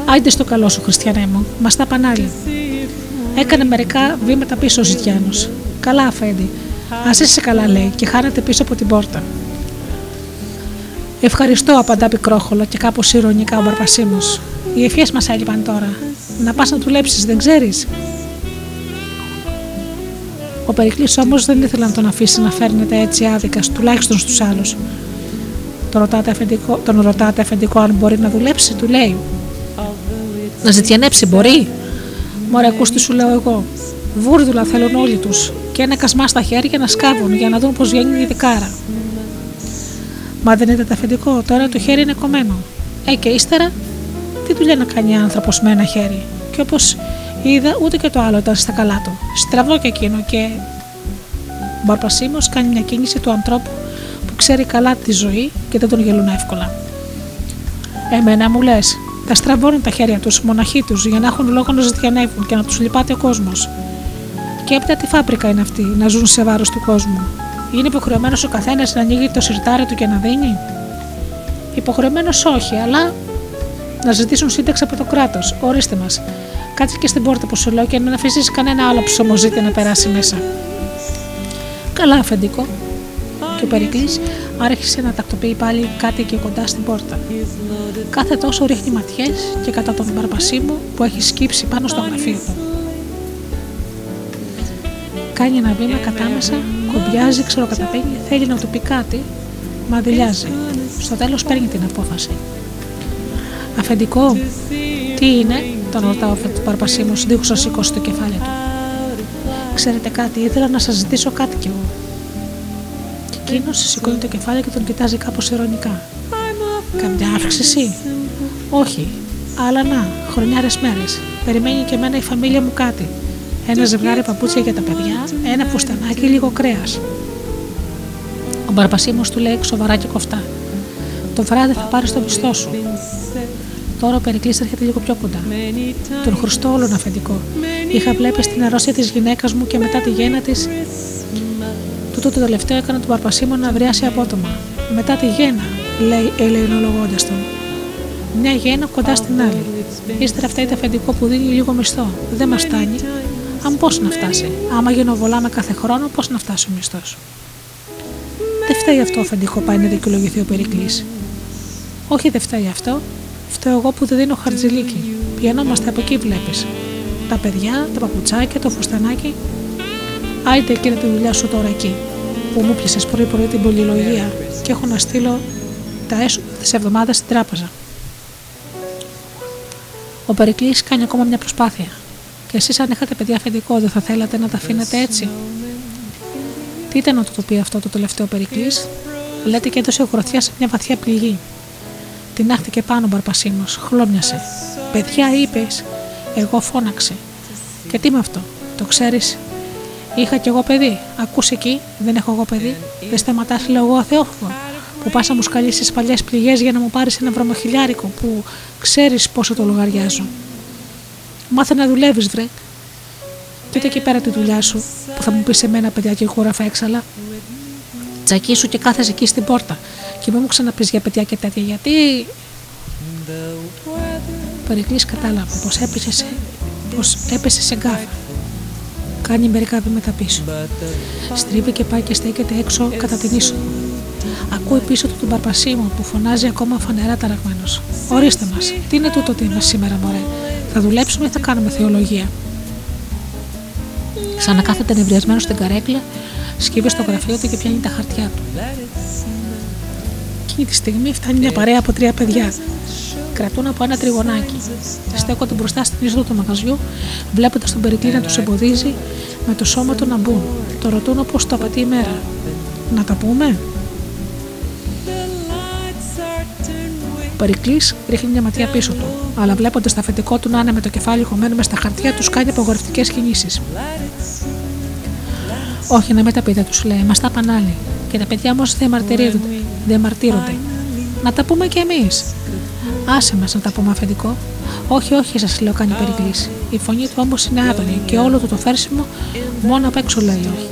Άιντε στο καλό σου, Χριστιανέ μου, μας τα πανάλι. Έκανε μερικά βήματα πίσω ο Ζητιάνος. Καλά, Αφέντη. Α είσαι καλά, λέει, και χάνεται πίσω από την πόρτα. Ευχαριστώ, απαντά πικρόχολο και κάπως ηρωνικά ο Μπαρπασίμο. Οι ευχές μας έλειπαν τώρα. Να πας να δουλέψεις, δεν ξέρεις. Ο Περικλής όμως δεν ήθελε να τον αφήσει να φέρνεται έτσι άδικα, τουλάχιστον στους άλλους. Τον ρωτάτε, αφεντικό, τον ρωτάτε αφεντικό αν μπορεί να δουλέψει, του λέει. Να ζητιανέψει μπορεί. Μωρέ, ακούς τι σου λέω εγώ. Βούρδουλα θέλουν όλοι τους και ένα κασμά στα χέρια να σκάβουν για να δουν πώς βγαίνει η δικάρα. Μα δεν είδατε αφεντικό, τώρα το χέρι είναι κομμένο. Ε, και ύστερα, τι δουλειά να κάνει άνθρωπος με ένα χέρι. Και όπως είδα, ούτε και το άλλο ήταν στα καλά του. Στραβό και εκείνο και. Ο Μπαρπασίμος κάνει μια κίνηση του ανθρώπου που ξέρει καλά τη ζωή και δεν τον γελούν εύκολα. Εμένα μου λες, τα στραβώνουν τα χέρια τους, μοναχοί τους, για να έχουν λόγο να ζητιανεύουν και να τους λυπάται ο κόσμος. Και έπειτα τι φάπρικα είναι αυτή, να ζουν σε βάρος του κόσμου. Είναι υποχρεωμένος ο καθένας να ανοίγει το σιρτάρι του και να δίνει; Υποχρεωμένος όχι, αλλά να ζητήσουν σύνταξη από το κράτος. Ορίστε μας. Κάτσε και στην πόρτα που σου λέω και να αφήσεις κανένα άλλο ψωμοζήτη να περάσει μέσα. Καλά, αφεντικό. Και ο Περικλής άρχισε να τακτοποιεί πάλι κάτι και κοντά στην πόρτα. Κάθε τόσο ρίχνει ματιές και κατά τον Μπαρμπασίμου που έχει σκύψει πάνω στο γραφείο του. Κάνει ένα βήμα κατάμεσα, κομπιάζει, ξεροκαταπίνει, θέλει να του πει κάτι, μα δηλιάζει. Στο τέλος παίρνει την απόφαση. Αφεντικό, τι είναι, τον ρωτάω ο Μπαρμπασίμου, δίχω να σηκώσει το κεφάλι του. Ξέρετε κάτι, ήθελα να σας ζητήσω κάτι κι εγώ. Και εκείνος σηκώνει το κεφάλι και τον κοιτάζει κάπως ειρωνικά. Καμιά αύξηση; Όχι. Αλλά να, χρονιάρες μέρες. Περιμένει και εμένα η φαμίλια μου κάτι. Ένα ζευγάρι παπούτσια για τα παιδιά, ένα φουστανάκι, λίγο κρέας. Ο μπαρπασίμο του λέει σοβαρά και κοφτά. Το βράδυ θα πάρει το μισθό σου. Τώρα ο Περικλής έρχεται λίγο πιο κοντά. Τον χρωστώ όλον αφεντικό. Είχα βλέπει στην αρρώστια της γυναίκας μου και μετά τη γέννα της. Τούτο το τελευταίο έκανε τον Παρπασίμο να βριάσει απότομα. Μετά τη γέννα, λέει ελεηνολογώντα τον. Μια γέννα κοντά στην άλλη. Ύστερα φταίει αφεντικό που δίνει λίγο μισθό. Δεν μας φτάνει. Αν πώς να φτάσει. Άμα γενοβολάμε κάθε χρόνο, πώς να φτάσει ο μισθός. Δεν φταίει αυτό, αφεντικό, πάει να δικαιολογηθεί ο Περικλής. Όχι, δεν φταίει αυτό. Φταίω εγώ που δεν δίνω χαρτζηλίκι. Πηγαίνομαστε από εκεί, βλέπεις. Τα παιδιά, τα παπουτσάκια, το φουστανάκι. Άιτε κύριε τη δουλειά σου τώρα εκεί, που μου πιασε πρωί-πρωί την πολυλογία και έχω να στείλω τα έσοδα τη εβδομάδα στην τράπεζα. Ο Περικλής κάνει ακόμα μια προσπάθεια. Και εσείς, αν είχατε παιδιά αφεντικό, δεν θα θέλατε να τα αφήνετε έτσι; Τι ήταν να το πει αυτό το τελευταίο Περικλής, λέτε και έδωσε γροθιάς σε μια βαθιά πληγή. Την άχτηκε πάνω ο Μπαρπασίμος, χλώμιασε. Παιδιά, είπες, εγώ φώναξε. Και τι με αυτό, το ξέρεις, Είχα κι εγώ παιδί. Ακούς εκεί, δεν έχω εγώ παιδί. Δεν σταματάς, λέω εγώ αθεόφοβο. Που πας να μου σκαλίσεις τις παλιές πληγές για να μου πάρεις ένα βρωμοχιλιάρικο που ξέρεις πόσο το λογαριάζω. Μάθε να δουλεύεις, βρε. Κοίτα εκεί πέρα τη δουλειά σου, που θα μου πεις σε μένα παιδιά και χώραφα έξαλα. Τσακί σου και κάθεσαι εκεί στην πόρτα. Και μην μου ξαναπείς για παιδιά και τέτοια, γιατί. Περικλής κατάλαβε πως έπεσε σε, πως έπεσε σε γκάφα. Κάνει μερικά βήματα πίσω. Στρίβει και πάει και στέκεται έξω κατά την είσοδο. Ακούει πίσω του τον Παρπασίμο που φωνάζει ακόμα φανερά ταραγμένος. Ορίστε μας, τι είναι τούτο τι είμαστε σήμερα, Μωρέ; Θα δουλέψουμε ή θα κάνουμε θεολογία; Ξανακάθεται νευριασμένος στην καρέκλα, σκύβει στο γραφείο του και πιάνει τα χαρτιά του. Εκείνη τη στιγμή φτάνει μια παρέα από τρία παιδιά. Κρατούν από ένα τριγωνάκι. Στέκονται μπροστά στην είσοδο του μαγαζιού, βλέποντας τον Περικλή να τους εμποδίζει με το σώμα του να μπουν. Το ρωτούν όπως το απαιτεί η μέρα. Να τα πούμε; Ο Περικλής ρίχνει μια ματιά πίσω του, αλλά βλέποντας το αφεντικό του να είναι με το κεφάλι χωμένο μες στα χαρτιά, τους κάνει απογορευτικές κινήσεις. Όχι, να μην τα πείτε, τους λέει, μας τα πάνε άλλοι. Και τα παιδιά όμως διαμαρτύρονται. Να τα πούμε κι εμείς. Άσε μας να τα πούμε αφεντικό. Όχι, όχι, σας λέω, κάνει περικλήση. Η φωνή του όμως είναι άδωνη και όλο του το φέρσιμο μόνο απ' έξω λέει όχι.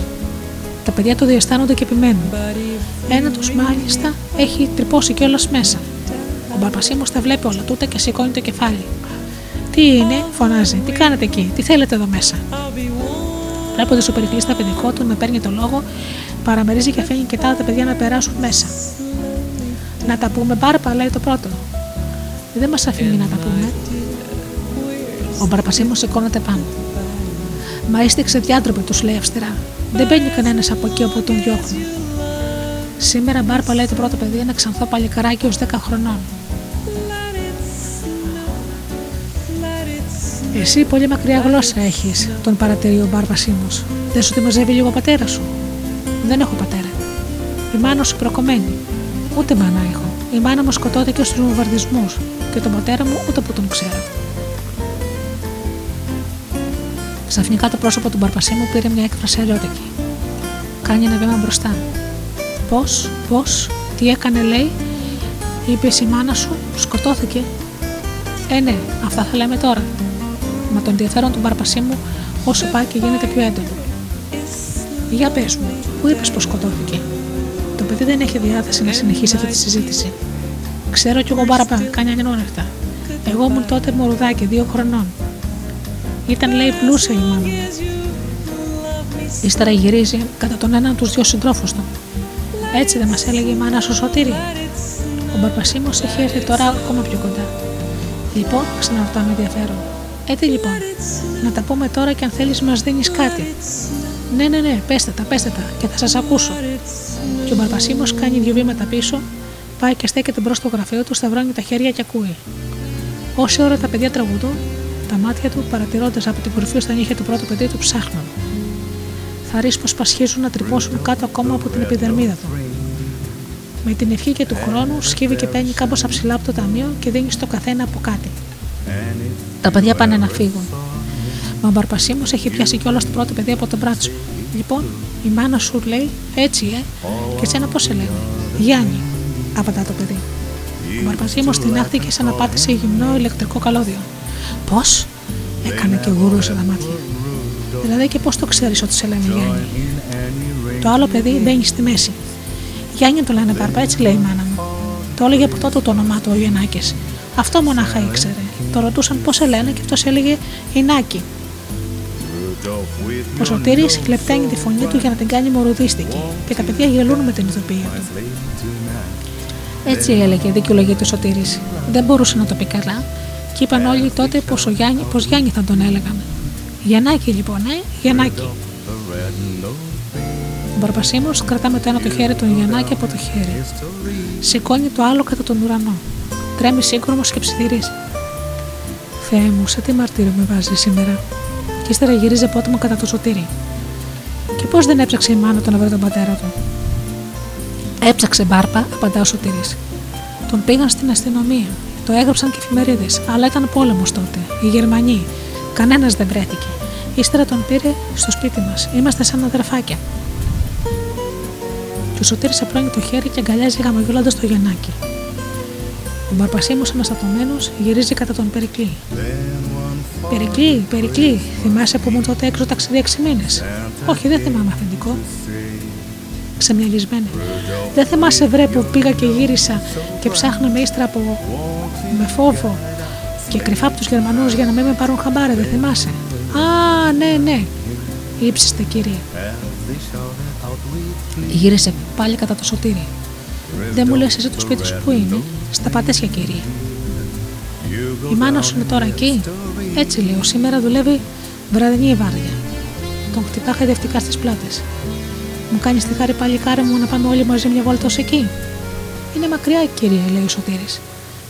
Τα παιδιά το διαισθάνονται και επιμένουν. Ένα του μάλιστα έχει τρυπώσει κιόλας μέσα. Ο Μπαρπασίμο τα βλέπει όλα τούτα και σηκώνει το κεφάλι. Τι είναι, φωνάζει, τι κάνετε εκεί, τι θέλετε εδώ μέσα; Βλέποντας ο περικλής στα παιδικό του να παίρνει το λόγο, παραμερίζει και αφήνει και τα άλλα παιδιά να περάσουν μέσα. Να τα πούμε, Μπάρπα, λέει το πρώτο. Δεν μας αφήνει να τα πούμε. Ο Μπαρπασίμος σηκώνεται πάνω. Μα είστε ξεδιάντροποι, τους λέει αυστηρά. Δεν μπαίνει κανένας από εκεί όπου τον διώχνουν. Σήμερα Μπάρπα λέει το πρώτο παιδί ένα ξανθό παλικαράκι ως 10 χρονών. Εσύ πολύ μακριά γλώσσα έχεις, τον παρατηρεί ο Μπαρπασίμος. Δεν σου τη μαζεύει λίγο ο πατέρας σου; Δεν έχω πατέρα. Η μάνα σου προκομμένη. Ούτε μάνα έχω. Η μάνα μου σκοτώθηκε στους βομβαρδισμούς και τον πατέρα μου ούτε που τον ξέρω. Ξαφνικά το πρόσωπο του Μπαρπασίμου πήρε μια έκφραση αλλιώτικη. Κάνει ένα βήμα μπροστά. Πώς, πώς, τι έκανε, λέει, είπε η μάνα σου, σκοτώθηκε. Ε, ναι, αυτά θα λέμε τώρα. Μα τον ενδιαφέρον του Μπαρπασίμου όσο πάει και γίνεται πιο έντονο. Για πες μου, πού είπες πως σκοτώθηκε; Το παιδί δεν έχει διάθεση να συνεχίσει αυτή τη συζήτηση. Ξέρω κι εγώ παραπάνω, κάνει ανενόνευτα. Εγώ ήμουν τότε μορουδάκι, δύο χρονών. Ήταν λέει πλούσια η μάνα μου. Ύστερα γυρίζει κατά τον έναν τους δύο συντρόφους του. Έτσι δεν μας έλεγε η μάνα σου σωτήρι. Ο Μπαρπασίμο έχει έρθει τώρα ακόμα πιο κοντά. Λοιπόν, ξαναρωτάμε ενδιαφέρον. Έτσι λοιπόν, να τα πούμε τώρα και αν θέλεις μας δίνεις κάτι. Ναι, ναι, ναι, πέστε τα, πέστε τα και θα σας ακούσω. Και ο Μπαρπασίμο κάνει δύο βήματα πίσω, πάει και στέκεται μπρος στο γραφείο του, σταυρώνει τα χέρια και ακούει. Όση ώρα τα παιδιά τραγουδούν, τα μάτια του, παρατηρώντας από την κορυφή στα νύχια του πρώτου παιδί του, ψάχνουν. Θα ρίξει πως πασχίζουν να τρυπώσουν κάτω ακόμα από την επιδερμίδα του. Με την ευχή και του χρόνου σκύβει και παίρνει κάμποσα ψηλά από το ταμείο και δίνει στο καθένα από κάτι. Τα παιδιά πάνε να φύγουν. Μα ο Μπαρπασίμος έχει πιάσει κιόλας το πρώτο παιδί από το μπράτσο. Λοιπόν, η μάνα σου λέει έτσι, ε, και εσένα πώς σε λένε; Γιάννη, απαντά το παιδί. Ο Μπαρπασίμο τεινάχτηκε σαν να πάτησε γυμνό ηλεκτρικό καλώδιο. Πώς, έκανε και γούρουσε τα μάτια. Δηλαδή και πώς το ξέρεις ότι σε λένε Γιάννη; Το άλλο παιδί μπαίνει στη μέση. Γιάννη το λένε Μπαρπα, έτσι λέει η μάνα μου. Το έλεγε από τότε το όνομά του ο Γιαννάκης. Αυτό μονάχα ήξερε. Το ρωτούσαν πώς σε λένε και αυτός έλεγε Ινάκη. Ο Σωτήρης κλεπταίνει τη φωνή του για να την κάνει μορουδίστικη και τα παιδιά γελούν με την ηθοποιία του. Έτσι έλεγε, δικαιολογείται ο Σωτήρης. Δεν μπορούσε να το πει καλά και είπαν όλοι τότε πως, ο Γιάννη, πως Γιάννη θα τον έλεγαν. Γιαννάκη λοιπόν, ε, Γιαννάκη. Ο Μπαρπασίμο κρατά με το ένα το χέρι του Γιαννάκη από το χέρι. Σηκώνει το άλλο κατά τον ουρανό. Τρέμει σύγκρομο και ψιθυρίζει. Θεέ μου, σε τι μαρτύριο με βάζει σήμερα; Και ύστερα γυρίζει απότομο κατά το σωτήρι. Και πώς δεν έψαξε η μάνα του να βρει τον πατέρα του; Έψαξε μπάρπα, απαντά ο Σωτήρης. Τον πήγαν στην αστυνομία. Το έγραψαν και εφημερίδες, αλλά ήταν πόλεμος τότε. Οι Γερμανοί. Κανένας δεν βρέθηκε. Ύστερα τον πήρε στο σπίτι μας. Είμαστε σαν αδερφάκια. Και ο Σωτήρης απλώνει το χέρι και αγκαλιάζει γαμογελώντα το Γιαννάκι. Ο Μπαρπασίμος αναστατωμένος γυρίζει κατά τον Περικλή. Περικλή, Περικλή, θυμάσαι που ήμουν τότε έξω ταξίδι 6 μήνες; Όχι, δεν θυμάμαι αφεντικό. Ξεμιαλισμένη. Δεν θυμάσαι βρε που πήγα και γύρισα και ψάχναμε ύστερα από με φόβο και κρυφά από τους Γερμανούς για να μην με πάρουν χαμπάρε, δεν θυμάσαι; Α, ναι, ναι. Ήψιστε, κύριε. Γύρισε πάλι κατά το σωτήρι. Δεν μου λες εσύ το σπίτι σου που είναι; Στα πατέσια, κύριε. Η μάνα σου είναι τώρα εκεί; Έτσι λέω, σήμερα δουλεύει βραδινή βάρδια. Τον χτυπά χαϊδευτικά στις πλάτες. Μου κάνεις τη χάρη πάλι κάρε μου να πάμε όλοι μαζί μια βόλτα ως εκεί. Είναι μακριά, κύριε, λέει ο Σωτήρης.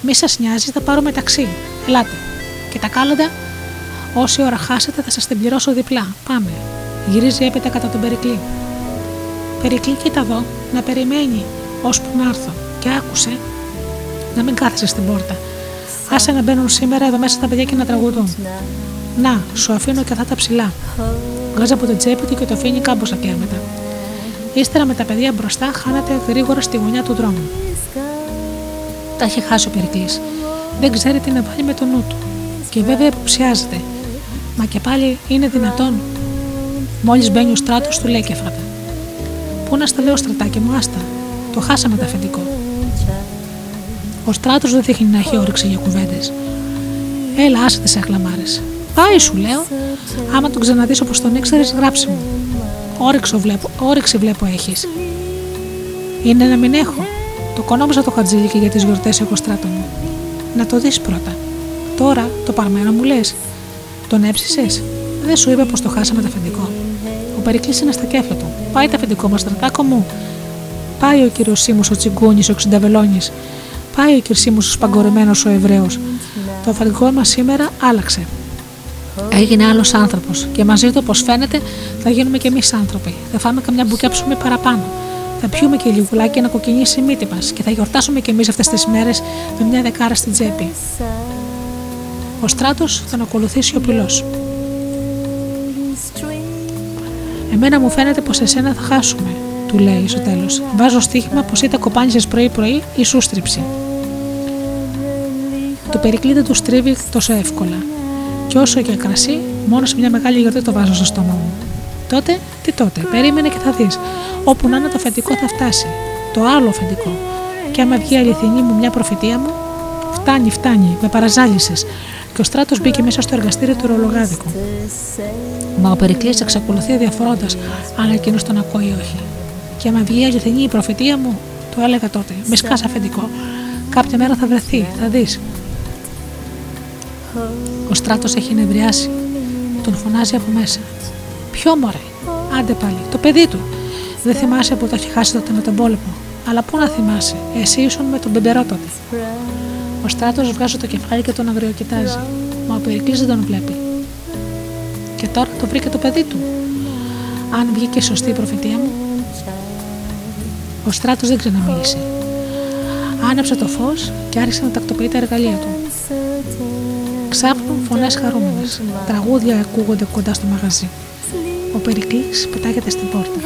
Μη σας νοιάζει, θα πάρω μεταξύ. Ελάτε. Και τα κάλαντα, όση ώρα χάσετε θα σας την πληρώσω διπλά. Πάμε. Γυρίζει έπειτα κατά τον Περικλή. Περικλή, κοίτα εδώ, να περιμένει ώσπου να έρθω. Και άκουσε να μην κάθεσαι στην πόρτα. Άσε να μπαίνουν σήμερα εδώ μέσα τα παιδιά και να τραγουδούν. Να, σου αφήνω και αυτά τα ψηλά. Βγάζει από την τσέπη του και το αφήνει κάμποσα κέρματα. Ύστερα με τα παιδιά μπροστά χάνεται γρήγορα στη γωνιά του δρόμου. Τα έχει χάσει ο Περικλής. Δεν ξέρει τι να βάλει με το νου του. Και βέβαια υποψιάζεται. Μα και πάλι είναι δυνατόν. Μόλις μπαίνει ο στράτος, του λέει και φράτα. Πού να στα λέω, στρατάκι μου, άστα. Το χάσαμε το αφεντικό. Ο στράτος δεν δείχνει να έχει όρεξη για κουβέντες. Έλα, άσε τις αχλαμάρες. Πάει, σου λέω. Άμα τον ξαναδείς όπως τον ήξερες, γράψε μου. Όρεξη βλέπω, όρεξη βλέπω έχεις. Είναι να μην έχω. Το κονόμιζα το χατζήλικι για τις γιορτές έχω στράτο μου. Να το δεις πρώτα. Τώρα το παρμένο μου λες. Τον έψησες; Δεν σου είπε πως το χάσαμε το αφεντικό. Ο Περικλής είναι στα κέφια του. Πάει το αφεντικό μας, στρατάκο μου. Πάει ο κύριος Σίμου ο Τσιγκούνης, ο Ξυνταβελόνη. Πάει ο κύριος Σίμου ο Σπαγκορεμένος ο Εβραίος. Το αφεντικό μας σήμερα άλλαξε. Έγινε άλλος άνθρωπος και μαζί του, όπω φαίνεται, θα γίνουμε κι εμείς άνθρωποι. Θα φάμε καμιά μπουκιά ψωμί παραπάνω. Θα πιούμε και λιγουλάκι να κοκκινήσει η μύτη μας και θα γιορτάσουμε κι εμείς αυτές τις μέρες με μια δεκάρα στην τσέπη. Ο στράτος θα ακολουθήσει ο πυλός. Εμένα μου φαίνεται πως εσένα θα χάσουμε, του λέει στο τέλος. Βάζω στοίχημα πως είτε κοπάνιζε πρωί-πρωί ή σου στρίψει. Το περικλεί δεν του στρίβει τόσο εύκολα. Και όσο και κρασί, μόνο σε μια μεγάλη γιορτή το βάζω στο στόμα μου. Τότε, τι τότε, περίμενε και θα δεις. Όπου να είναι το αφεντικό θα φτάσει. Το άλλο αφεντικό. Και άμα βγει αληθινή μου μια προφητεία μου, φτάνει, φτάνει, με παραζάλισες. Και ο στράτος μπήκε μέσα στο εργαστήριο του ρολογάδικου. Μα ο Περικλής εξακολουθεί διαφορώντας αν εκείνος τον ακούει ή όχι. Και άμα βγει αληθινή η προφητεία μου, το έλεγα τότε, με σκά αφεντικό. Κάποια μέρα θα βρεθεί, θα δεις. Ο στράτο έχει νευριάσει. Τον φωνάζει από μέσα. Ποιο μωρέ, άντε πάλι, το παιδί του. Δεν θυμάσαι που το έχει χάσει τότε με τον πόλεμο. Αλλά πού να θυμάσαι, εσύ ήσουν με τον μπεμπερό τότε. Ο στράτος βγάζει το κεφάλι και τον αγριοκοιτάζει. Μα ο Περικλής δεν τον βλέπει. Και τώρα το βρήκε το παιδί του. Αν βγήκε σωστή η προφητεία μου. Ο στράτος δεν ξαναμίλησε. Άναψε το φως και άρχισε να τακτοποιεί τα εργαλεία του. Ξάπνουν φωνές χαρούμενες. Τραγούδια ακούγονται κοντά στο μαγαζί. Ο Περικλής πετάγεται στην πόρτα.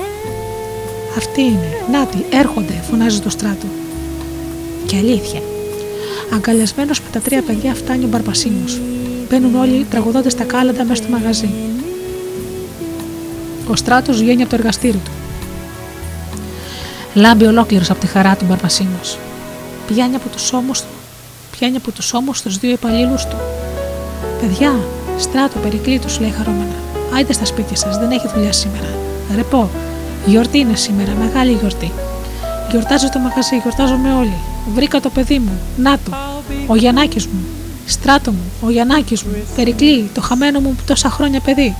Αυτοί είναι. Νάτι, έρχονται, φωνάζει το στράτο. Και αλήθεια. Αγκαλιασμένος με τα τρία παιδιά φτάνει ο Μπαρπασίνο. Μπαίνουν όλοι τραγουδώντας τα κάλαντα μέσα στο μαγαζί. Ο στράτος βγαίνει από το εργαστήρι του. Λάμπει ολόκληρος από τη χαρά του Μπαρπασίνο. Πιάνει από τους ώμους του, πιάνει από τους ώμους τους δύο υπαλλήλους του. Παιδιά, στράτο, περικλή του, λέει χαρούμενα. Άιτε στα σπίτια σας, δεν έχει δουλειά σήμερα. Ρεπό, γιορτή είναι σήμερα, μεγάλη γιορτή. Γιορτάζω το μαγαζί, γιορτάζομαι όλοι. Βρήκα το παιδί μου, να το, ο Γιαννάκης μου. Στράτο μου, ο Γιαννάκης μου. Περικλή, το χαμένο μου τόσα χρόνια παιδί.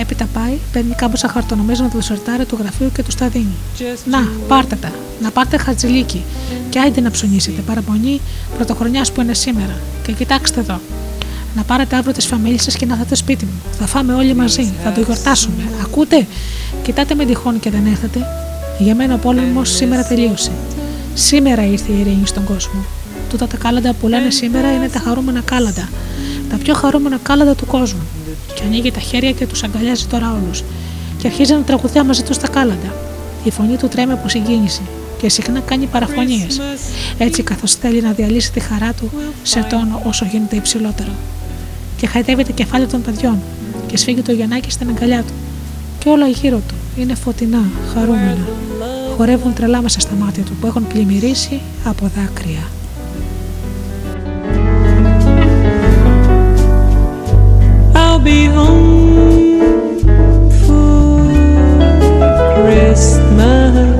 Έπειτα πάει, παίρνει κάμποσα χαρτονομίσματα του σερτάρι του γραφείου και του τα δίνει. Να, πάρτε τα. Να πάρτε χαρτζηλίκι. Και άιντε να ψωνίσετε. Παραπονή πρωτοχρονιάς που είναι σήμερα. Και κοιτάξτε εδώ. Να πάρετε αύριο τις φαμίλες σας και να έρθετε σπίτι μου. Θα φάμε όλοι μαζί. Θα το γιορτάσουμε. Ακούτε; Κοιτάτε με τυχόν και δεν έρθετε. Για μένα ο πόλεμος σήμερα τελείωσε. Σήμερα ήρθε η ειρήνη στον κόσμο. Τούτα τα κάλαντα που λένε σήμερα είναι τα χαρούμενα κάλαντα. Τα πιο χαρούμενα κάλαντα του κόσμου. Και ανοίγει τα χέρια και τους αγκαλιάζει τώρα όλους. Και αρχίζει να τραγουδιά μαζί τους τα κάλαντα. Η φωνή του τρέμει από συγκίνηση και συχνά κάνει παραφωνίες. Έτσι καθώς θέλει να διαλύσει τη χαρά του σε τόνο όσο γίνεται υψηλότερο. Και χαϊδεύει τα κεφάλια των παιδιών και σφίγγει το Γιαννάκι στην αγκαλιά του. Και όλα γύρω του είναι φωτεινά, χαρούμενα. Χορεύουν τρελά μέσα στα μάτια του που έχουν πλημμυρίσει από δάκρυα. Be home for Christmas.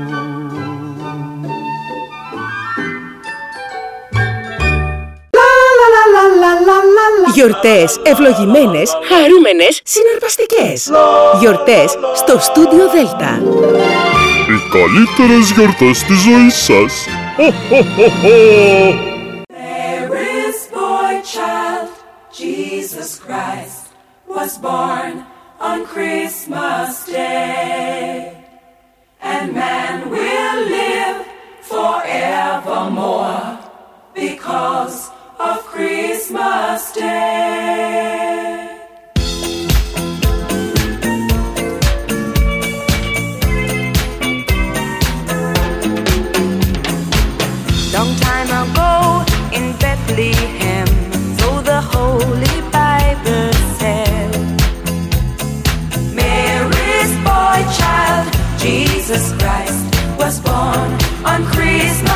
Γιορτές ευλογημένες, χαρούμενες, συναρπαστικές. Γιορτές στο στούντιο Δέλτα. Οι καλύτερες γιορτές της ζωής σας. Χω, χω, χω, χω. There is boy child, Jesus Christ, was born on Christmas Day. And man will live forevermore because of Christmas Day. Long time ago in Bethlehem, so the Holy Bible said, Mary's boy child, Jesus Christ, was born on Christmas.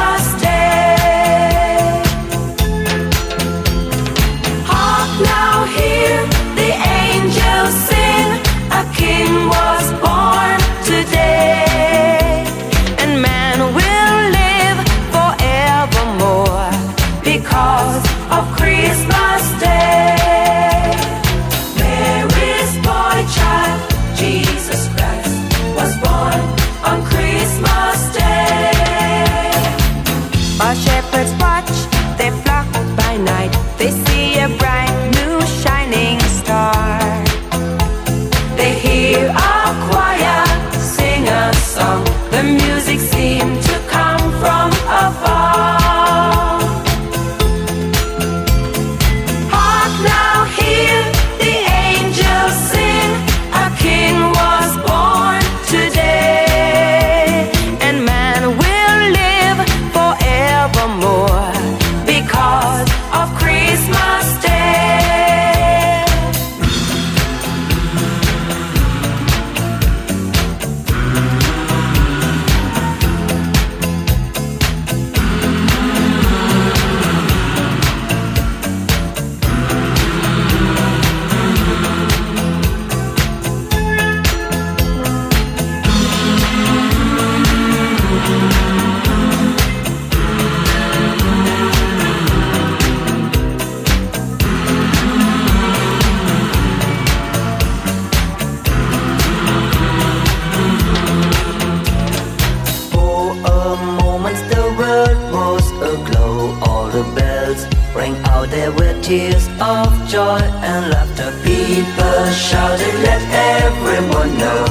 Shouted, let everyone know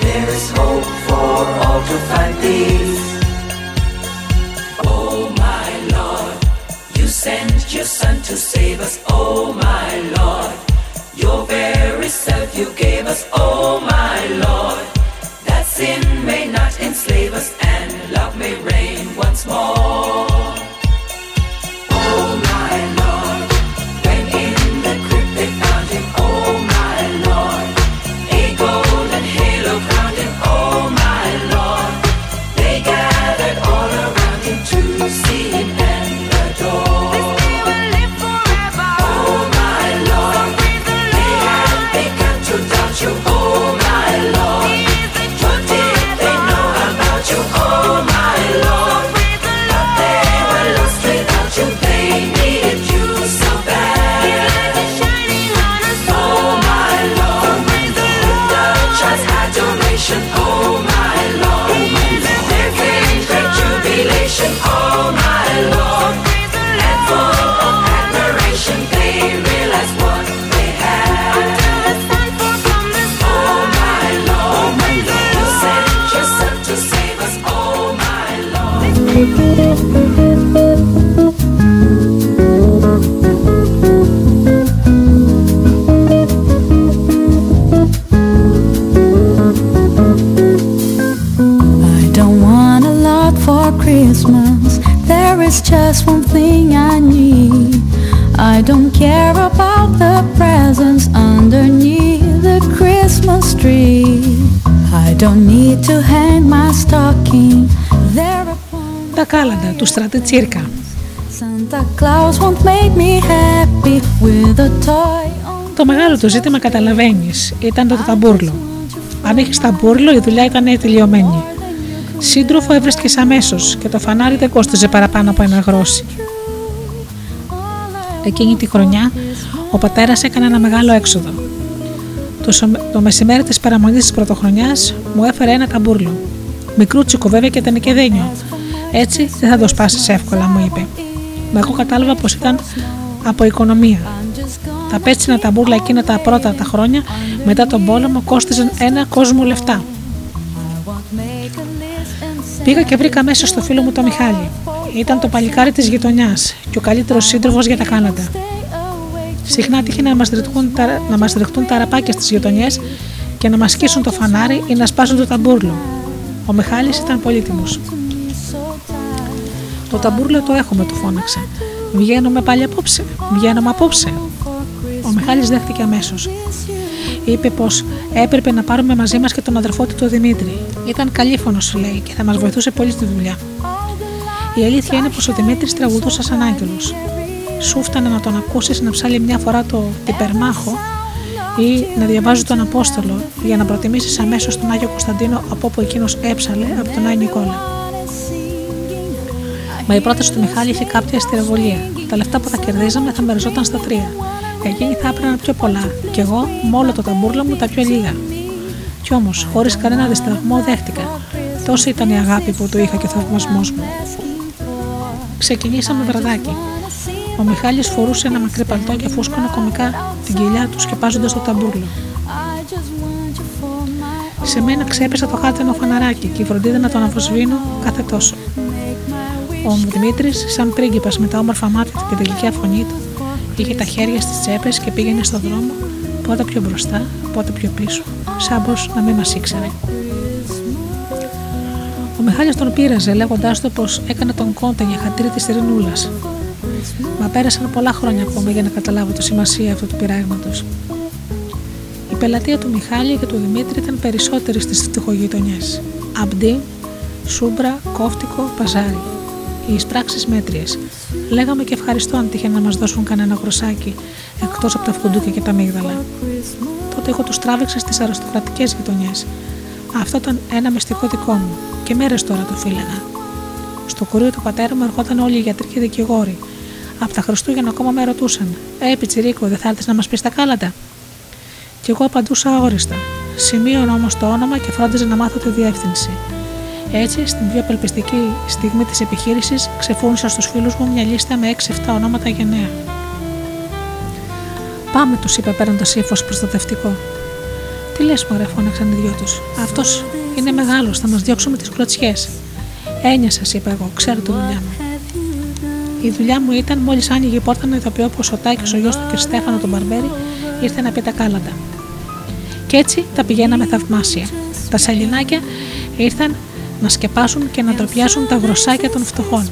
there is hope for all to find peace. Oh my Lord, you sent your Son to save us. Oh my Lord, your very self you gave us. Oh my Lord, that sin may not enslave us and love may reign once more. Κάλαντα του στρατή Τσίρκα. Santa Claus won't make me happy with a toy. Το μεγάλο του ζήτημα καταλαβαίνεις ήταν το ταμπούρλο. Αν είχες ταμπούρλο, η δουλειά ήταν τελειωμένη. Σύντροφο έβρισκες αμέσως και το φανάρι δεν κόστιζε παραπάνω από ένα γρόσι. Εκείνη τη χρονιά, ο πατέρας έκανε ένα μεγάλο έξοδο. Το, σο- το μεσημέρι της παραμονής της πρωτοχρονιάς μου έφερε ένα ταμπούρλο. Μικρούτσικο βέβαια και ήταν και δένιο. Έτσι δεν θα το σπάσεις εύκολα, μου είπε. Μα εγώ κατάλαβα πως ήταν από οικονομία. Τα πέτσινα ταμπούρλα εκείνα τα πρώτα τα χρόνια μετά τον πόλεμο κόστιζαν ένα κόσμο λεφτά. Πήγα και βρήκα μέσα στο φίλο μου το Μιχάλη. Ήταν το παλικάρι της γειτονιάς και ο καλύτερος σύντροφος για τα Κάναντα. Συχνά τύχει να μας ρηχτούν, τα, να μας ρηχτούν τα ραπάκια στις γειτονιές και να μας σκίσουν το φανάρι ή να σπάσουν το ταμπούρλο. Ο Μιχάλης ήταν πολύτιμος. Το ταμπούρλο το έχουμε, του φώναξε. Βγαίνουμε πάλι απόψε. Βγαίνουμε απόψε. Ο Μιχάλης δέχτηκε αμέσως. Είπε πως έπρεπε να πάρουμε μαζί μας και τον αδερφό του τον Δημήτρη. Ήταν καλήφωνο, λέει, και θα μας βοηθούσε πολύ στη δουλειά. Η αλήθεια είναι πως ο Δημήτρης τραγουδούσε σαν άγγελος. Σου φτάνε να τον ακούσεις να ψάλει μια φορά το Τυπερμάχο ή να διαβάζει τον Απόστολο για να προτιμήσεις αμέσως τον Άγιο Κωνσταντίνο από όπου εκείνος έψαλε από τον Άγιο Νικόλα. Μα η πρόταση του Μιχάλη είχε κάποια αστηροβολία. Τα λεφτά που θα κερδίζαμε θα μεριζόταν στα τρία. Εκείνοι θα έπαιρναν πιο πολλά και εγώ με όλο το ταμπούρλο μου τα πιο λίγα. Κι όμως, χωρίς κανένα δισταγμό, δέχτηκα. Τόση ήταν η αγάπη που του είχα και ο θαυμασμός μου. Ξεκινήσαμε βραδάκι. Ο Μιχάλης φορούσε ένα μακρύ παλτό και φούσκωνε κομικά την κοιλιά του σκεπάζοντας το ταμπούρλο. Σε μένα ξέπεσε το χάτινο φαναράκι και φροντίδα να τον αφοσβήνω κάθε τόσο. Ο Δημήτρης, σαν πρίγκιπας με τα όμορφα μάτια του και τη γλυκιά φωνή του, είχε τα χέρια στις τσέπες και πήγαινε στον δρόμο, πότε πιο μπροστά, πότε πιο πίσω, σαν πως να μην μας ήξερε. Ο Μιχάλης τον πείραζε λέγοντάς του πως έκανε τον κόντα για χατήρι της Ειρηνούλας. Μα πέρασαν πολλά χρόνια ακόμα για να καταλάβω τη σημασία αυτού του πειράγματος. Η πελατεία του Μιχάλη και του Δημήτρη ήταν περισσότερη στις φτωχογειτονιές. Αμπτή, Σούμπρα, Κόφτικο, Παζάρι. Οι εισπράξεις μέτριες. Λέγαμε και ευχαριστώ αν τύχε να μας δώσουν κανένα γροσάκι εκτός από τα φουντούκια και τα μίγδαλα. Τότε εγώ τους τράβηξα στις αριστοκρατικές γειτονιές. Αυτό ήταν ένα μυστικό δικό μου και μέρες τώρα το φύλαγα. Στο κουρίο του πατέρα μου ερχόταν όλοι οι γιατροί και δικηγόροι. Από τα Χριστούγεννα ακόμα με ρωτούσαν: Ε, Πιτσυρίκο, δεν θα έρθεις να μας πεις τα κάλατα; Κι εγώ απαντούσα αόριστα. Σημείωνα όμως το όνομα και φρόντιζα να μάθω τη διεύθυνση. Έτσι, στην πιο απελπιστική στιγμή της επιχείρησης, ξεφώνησα στους φίλους μου μια λίστα με 6-7 ονόματα γενναία. Πάμε, τους είπε παίρνοντας ύφος προστατευτικό. Τι λες, μωρέ, φώναξαν οι δυο τους. Αυτός είναι μεγάλος, θα μας διώξουμε τις κλωτσιές. Έννοια σα, είπα εγώ, ξέρω τη δουλειά μου. Η δουλειά μου ήταν μόλις άνοιγε η πόρτα να ειδοποιώ πως ο Τάκης, ο γιος του κ. Στέφανο τον Μπαρμπέρι, ήρθε να πει τα κάλαντα. Και έτσι τα πηγαίναμε θαυμάσια. Τα σαλινάκια ήρθαν να σκεπάσουν και να ντροπιάσουν τα γροσάκια των φτωχών.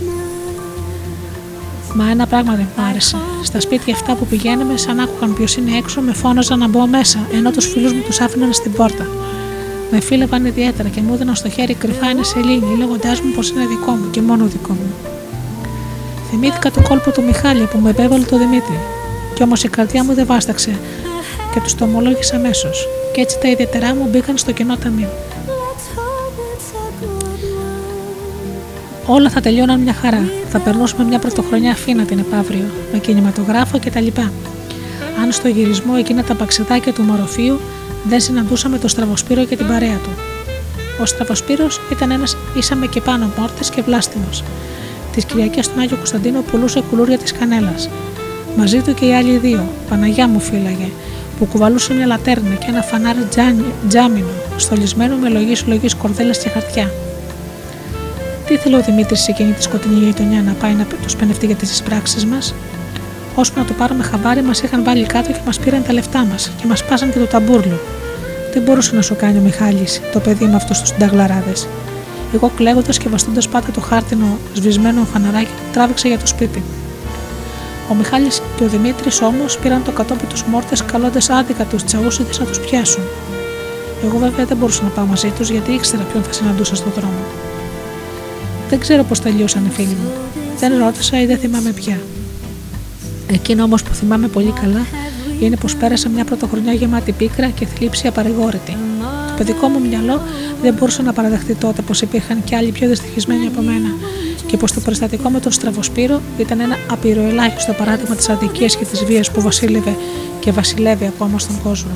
Μα ένα πράγμα δεν μ' άρεσε. Στα σπίτια αυτά που πηγαίναμε, σαν άκουγαν ποιος είναι έξω, με φώναζαν να μπω μέσα, ενώ τους φίλους μου τους άφηναν στην πόρτα. Με φίλευαν ιδιαίτερα και μου έδωναν στο χέρι κρυφά ένα σελήνη, λέγοντάς μου πως είναι δικό μου και μόνο δικό μου. Θυμήθηκα το κόλπο του Μιχάλη που με επέβαλε το Δημήτρη. Κι όμως η καρδιά μου δεν βάσταξε και τους το ομολόγησα αμέσως. Και έτσι τα ιδιαίτερά μου μπήκαν στο κοινό ταμείο. Όλα θα τελειώναν μια χαρά. Θα περνούσαμε μια πρωτοχρονιά φίνα την επαύριο, με κινηματογράφο κτλ. Αν στο γυρισμό εκείνα τα παξιδάκια του μοροφείου δεν συναντούσαμε το Στραβοσπύρο και την παρέα του. Ο Στραβοσπύρος ήταν ένας ήσαμε και πάνω μόρτε και βλάστημος. Τις Κυριακές στον Άγιο Κωνσταντίνο πουλούσε κουλούρια της κανέλας. Μαζί του και οι άλλοι δύο, Παναγιά μου φύλαγε, που κουβαλούσε μια λατέρνα και ένα φανάρι τζάνι- τζάμινο, στολισμένο με λογή λογή κορδέλες και χαρτιά. Τι ήθελε ο Δημήτρης σε εκείνη τη σκοτεινή γειτονιά να πάει να τους πενευτεί για τις πράξεις μας; Ώσπου να το πάρουμε χαμπάρι, μας είχαν βάλει κάτω και μας πήραν τα λεφτά μας και μας πάσαν και το ταμπούρλο. Δεν μπορούσε να σου κάνει ο Μιχάλης, το παιδί με αυτούς τους συνταγλαράδε. Εγώ κλαίγοντας και βαστώντας πάντα το χάρτινο σβησμένο φαναράκι, τράβηξα για το σπίτι. Ο Μιχάλης και ο Δημήτρης όμως πήραν το κατόπι τους μόρτες, καλώντας άδικα τους τσαούσιδες να τους πιάσουν. Εγώ βέβαια δεν μπορούσα να πάω μαζί τους γιατί ήξερα ποιον θα συναντούσα στον δρόμο. Δεν ξέρω πώς τελείωσαν οι φίλοι μου. Δεν ρώτησα ή δεν θυμάμαι πια. Εκείνο όμως που θυμάμαι πολύ καλά είναι πως πέρασα μια πρωτοχρονιά γεμάτη πίκρα και θλίψη απαρηγόρητη. Το παιδικό μου μυαλό δεν μπορούσε να παραδεχτεί τότε πως υπήρχαν και άλλοι πιο δυστυχισμένοι από μένα και πως το περιστατικό με τον Στραβοσπύρο ήταν ένα απειροελάχιστο παράδειγμα της αδικίας και της βίας που βασίλευε και βασιλεύει ακόμα στον κόσμο.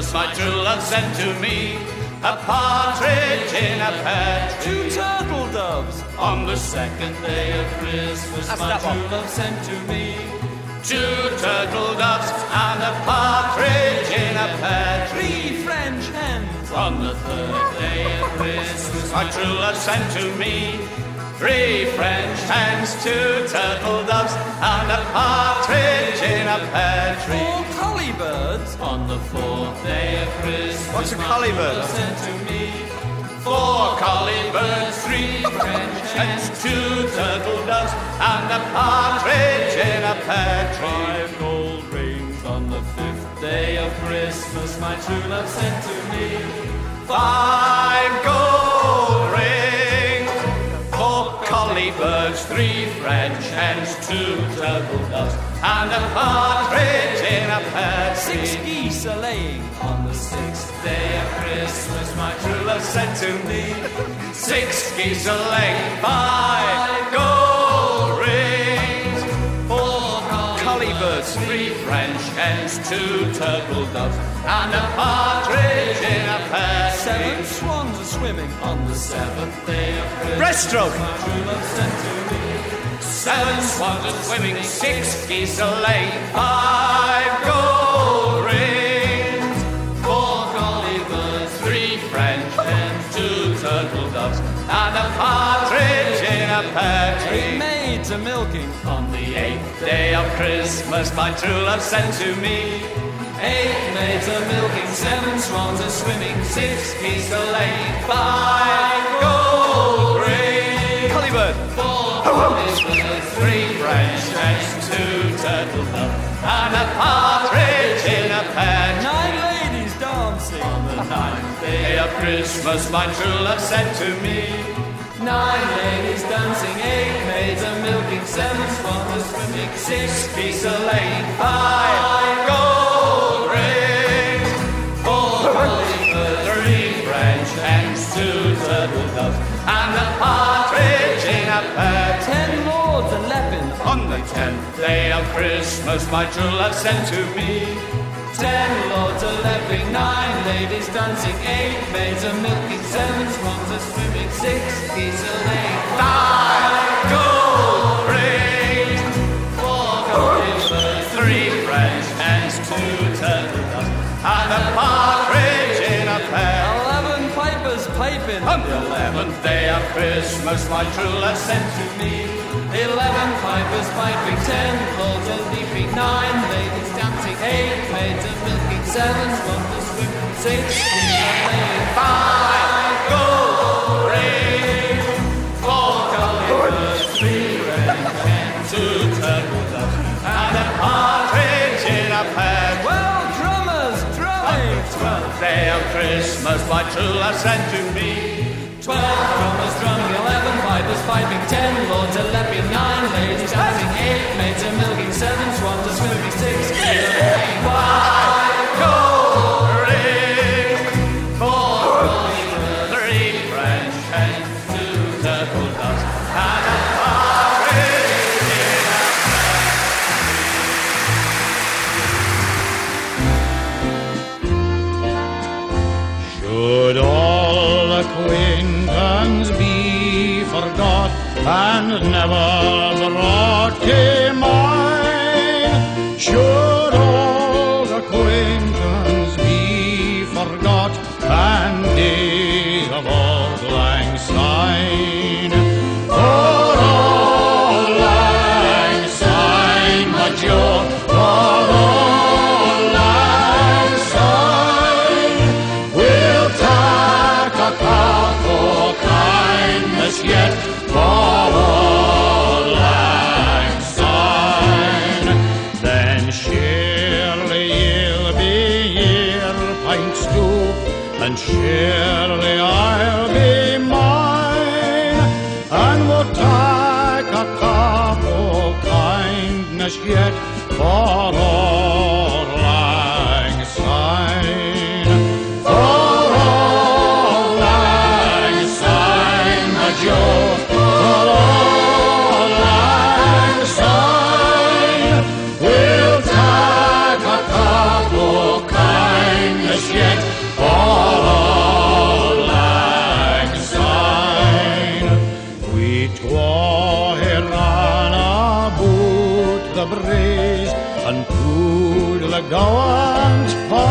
Christmas, my true love sent to me a partridge in a pear tree. Two turtle doves. On the second day of Christmas, my true love sent to me two turtle doves and a partridge in a pear tree. Three French hens. On the third day of Christmas, my true love sent to me three French hens, two turtle doves, and a partridge in a pear tree. Four collie birds. On the fourth day of Christmas, what's a collie bird? Sent to me four collie birds, three French hens, two turtle doves, and a partridge in a pear tree. Five gold rings on the fifth day of Christmas, my true love sent to me. Five gold three French hens, two turtle doves, and a partridge in a pear tree. Six geese are laying on the sixth day of Christmas, my true love sent to me. Six geese are laying, five gold rings, four collie birds, three French hens, two turtle doves, and a partridge in a pear tree. Seven swans are swimming on the seventh day of Christmas. Breaststroke. Seven swans are swimming, six geese are laying, five gold rings, four collie birds, three French hens, two turtle doves, and a partridge in a pear tree. Eight maids are milking on the eighth day of Christmas. My true love sent to me. Eight maids are milking, seven swans are swimming, six geese are laying, five gold rings. Collie bird. Four birds, three French hens, two turtle doves, and a partridge in a pear tree. Nine ladies dancing on the ninth day of Christmas. My true love sent to me. Nine ladies dancing, eight maids are milking, seven swans swimming, six geese are laying, five gold Christmas my true love sent to me. Ten lords a leaping, nine ladies dancing, eight maids a milking, seven swans a swimming, six geese a laying, five gold rings, four goldfish, three French hens, two turtle doves, and a partridge in a pear. Eleven pipers piping. On the eleventh day of Christmas, my true love sent to me. Eleven pipers piping, ten a leaping, nine ladies dancing, eight maids a milking, seven a swimming, six laying, five gold rings, four goldfish, three red hens, two turtle doves, and a partridge in a pear. Well, drummers, drumming. Twelfth day of Christmas, my true love sent to me. Twelve drummers drumming, piping, ten lords leaping, nine ladies. Dancing, eight maids a milking, seven swans a swimming, six and never the brought came mine. Sure I go on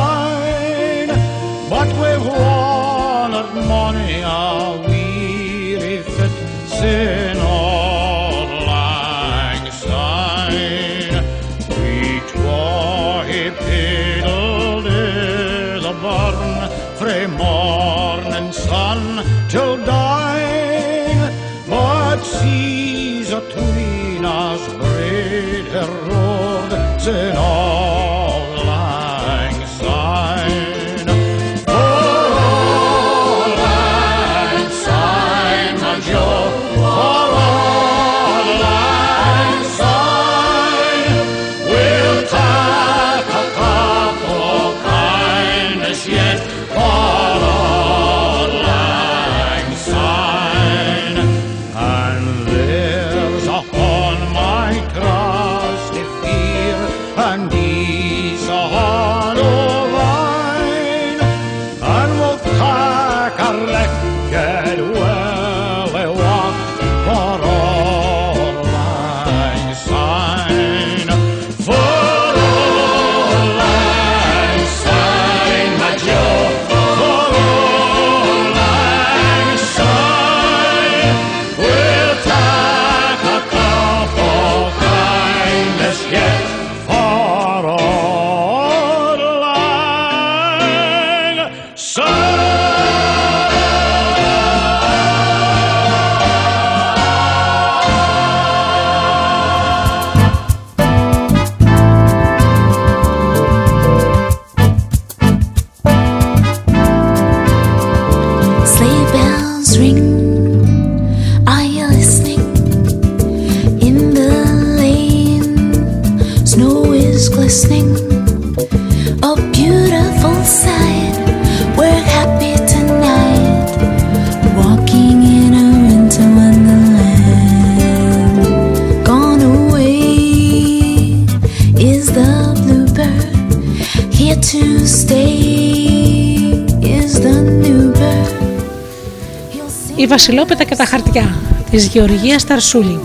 Βασιλόπιτα και τα χαρτιά της Γεωργίας Ταρσούλη.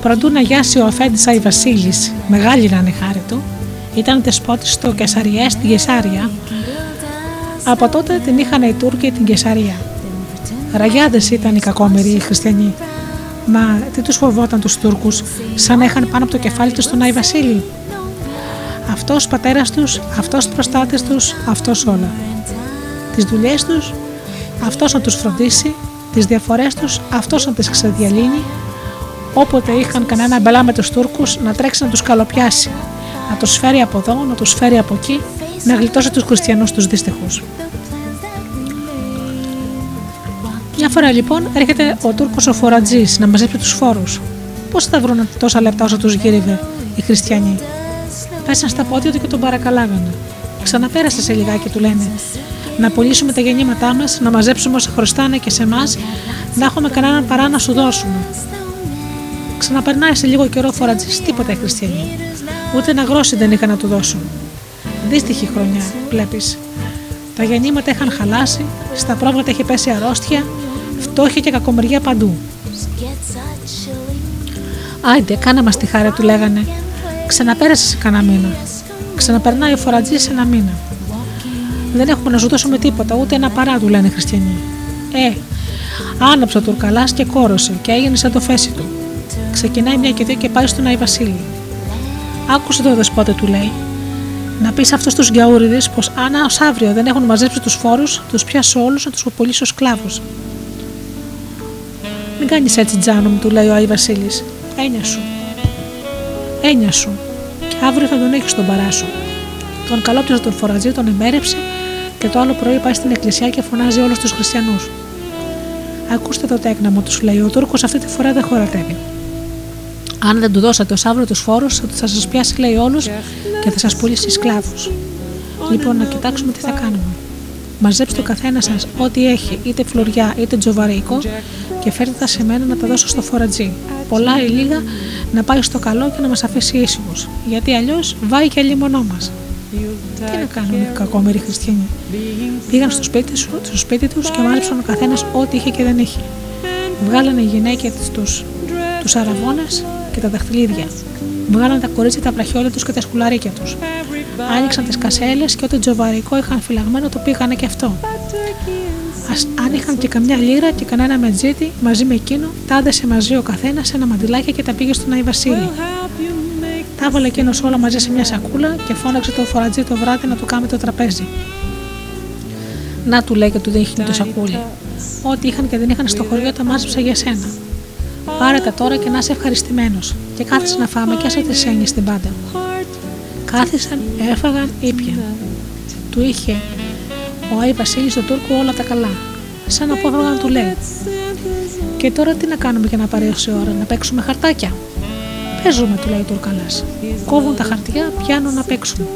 Προτού να γιάσει ο Αφέντης Άι Βασίλης, μεγάλη να είναι η χάρη του, ήταν δεσπότης στο Κεσαριέ στην Κεσάρια. Από τότε την είχαν οι Τούρκοι την Κεσαρία. Ραγιάδες ήταν οι κακόμεροι οι χριστιανοί. Μα τι τους φοβόταν τους Τούρκους, σαν να είχαν πάνω από το κεφάλι τους τον Άι Βασίλη. Αυτός πατέρας τους, αυτός προστάτης τους, αυτός όλα. Τις δουλειές τους, αυτός να τους φροντίσει, τις διαφορές τους, αυτός να τις ξεδιαλύνει, όποτε είχαν κανένα μπελά με τους Τούρκους να τρέξει να τους καλοπιάσει, να τους φέρει από εδώ, να τους φέρει από εκεί, να γλιτώσει τους χριστιανούς τους δύστιχους. Μια φορά λοιπόν έρχεται ο Τούρκος ο Φορατζής να μαζέψει τους φόρους. Πώς θα βρουν τόσα λεπτά όσο τους γύριβε οι χριστιανοί; Πέσαν στα πόδια του και τον παρακαλάγανε. Ξαναπέρασε σε λιγάκι, του λένε. Να πουλήσουμε τα γεννήματά μας, να μαζέψουμε όσα χρωστάνε και σε εμάς, να έχουμε κανέναν παρά να σου δώσουμε. Ξαναπερνάει σε λίγο καιρό ο Φορατζής, τίποτα οι χριστιανοί. Ούτε ένα γρόσι δεν είχαν να του δώσουν. Δύστιχη χρονιά, βλέπεις. Τα γεννήματα είχαν χαλάσει, στα πρόβατα είχε πέσει αρρώστια, φτώχεια και κακομεριά παντού. Άιντε, κάνα μας τη χάρη, του λέγανε. Ξαναπέρασες σε κανένα μήνα. Ξαναπερνάει ο φορατζής σε ένα μήνα. Δεν έχουμε να σου δώσουμε τίποτα, ούτε ένα παρά, του λένε οι χριστιανοί. Ε, άναψε ο Τουρκαλά και κόρωσε και έγινε σαν το φέση του. Ξεκινάει μια και δύο και πάει στον Άι Βασίλη. Άκουσε το δεσπότε, του λέει. Να πεις σε αυτούς τους γκιαούριδε πως αν ως αύριο δεν έχουν μαζέψει τους φόρους, τους πιάσω όλους να τους πουλήσω σκλάβου. Μην κάνεις έτσι, Τζάνο μου, του λέει ο Άι Βασίλης. Έννοια σου. Έννοια σου. Και αύριο θα τον έχεις στον παρά σου. Τον καλόπτυζε τον φορατζή, τον εμέρεψε και το άλλο πρωί πάει στην εκκλησιά και φωνάζει όλους τους χριστιανούς. Ακούστε το τέκναμο, τους λέει: Ο Τούρκος αυτή τη φορά δεν χωρατεύει. Αν δεν του δώσατε ως αύριο τους φόρους, θα σας πιάσει, λέει, όλους και θα σας πουλήσει σκλάβους. Λοιπόν, να κοιτάξουμε τι θα κάνουμε. Μαζέψτε ο καθένας σας ό,τι έχει, είτε φλουριά είτε τζοβαρίκο, και φέρτε τα σε μένα να τα δώσω στο φορατζή. Πολλά ή λίγα να πάει στο καλό και να μας αφήσει ήσυχους. Γιατί αλλιώς βάει και αλλήμονό μας. Τι να κάνουμε, κακόμεροι χριστιανοί. Πήγαν στο σπίτι, σου, στο σπίτι τους και μάλεψαν ο καθένας ό,τι είχε και δεν είχε. Βγάλανε οι γυναίκες τους τους αραβώνες και τα δαχτυλίδια. Βγάλαν τα κορίτσια τα βραχιόλια τους και τα σκουλαρίκια τους. Άνοιξαν τις κασέλες και ό,τι τζοβαρικό είχαν φυλαγμένο το πήγανε και αυτό. Ας, αν είχαν και καμιά λίρα και κανένα μετζίτη μαζί με εκείνο, τα άδεσε μαζί ο καθένας σε ένα μαντιλάκι και τα πήγε στον Άι Βασίλη. Τα έβαλε εκείνος όλα μαζί σε μια σακούλα και φώναξε το φορατζή το βράδυ να του κάνει το τραπέζι. Να του λέει και του δείχνει το σακούλι. Ό,τι είχαν και δεν είχαν στο χωριό τα μάζεψα για σένα. Πάρε τα τώρα και να είσαι ευχαριστημένος. Και κάθισε να φάμε και άσε τις έννοιες στην πάντα. Κάθισαν, έφαγαν, ήπιαν. Του είχε ο Άι Βασίλης στον Τούρκο όλα τα καλά. Σαν να απόφευγαν να του λέει. Και τώρα τι να κάνουμε για να παρέσει η ώρα, να παίξουμε χαρτάκια; Παίζουμε, του λέει ο Τουρκαλάς. Κόβουν τα χαρτιά, πιάνουν να παίξουν.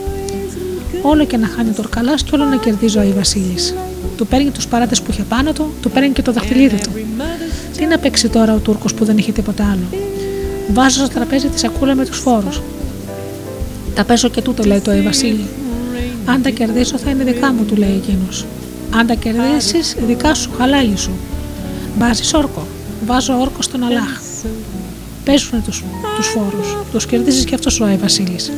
Όλο και να χάνει ο Τουρκαλάς και όλο να κερδίζει ο Άι Βασίλης. Του παίρνει τους παράτες που είχε πάνω του, του παίρνει και το δαχτυλίδι του. Τι να παίξει τώρα ο Τούρκος που δεν είχε τίποτα άλλο. Βάζω στο τραπέζι τη σακούλα με τους φόρους. Τα παίζω και τούτο, λέει το Άι Βασίλη. Αν τα κερδίσω θα είναι δικά μου, του λέει εκείνος. Αν τα κερδίσεις, δικά σου, χαλάλι σου. Βάζεις όρκο. Βάζω όρκο στον Αλάχ. Παίζουν τους τους φόρους. Τους κερδίζεις και αυτός ο Άι Βασίλης.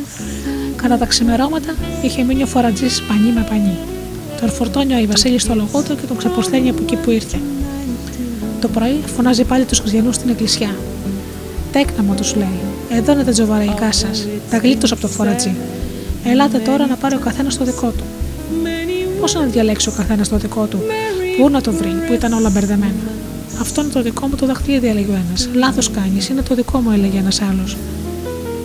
Κατά τα ξημερώματα είχε μείνει ο φορατζής πανί με πανί. Τον φορτώνει ο Άι Βασίλης στο λογό του και τον ξαποσταίνει από εκεί που ήρθε. Το πρωί φωνάζει πάλι τους χριστιανού στην εκκλησιά. Τέκνα μου, τους λέει. Εδώ είναι τα τζοβαραϊκά σας. Τα γλίτωσα από το φορατζή. Ελάτε τώρα να πάρει ο καθένας το δικό του. Πώς να διαλέξει ο καθένας το δικό του, Πού να το βρει, που ήταν όλα μπερδεμένα; Αυτό είναι το δικό μου το δαχτυλίδι, έλεγε ο ένας. Λάθος κάνεις, είναι το δικό μου, έλεγε ένας άλλος.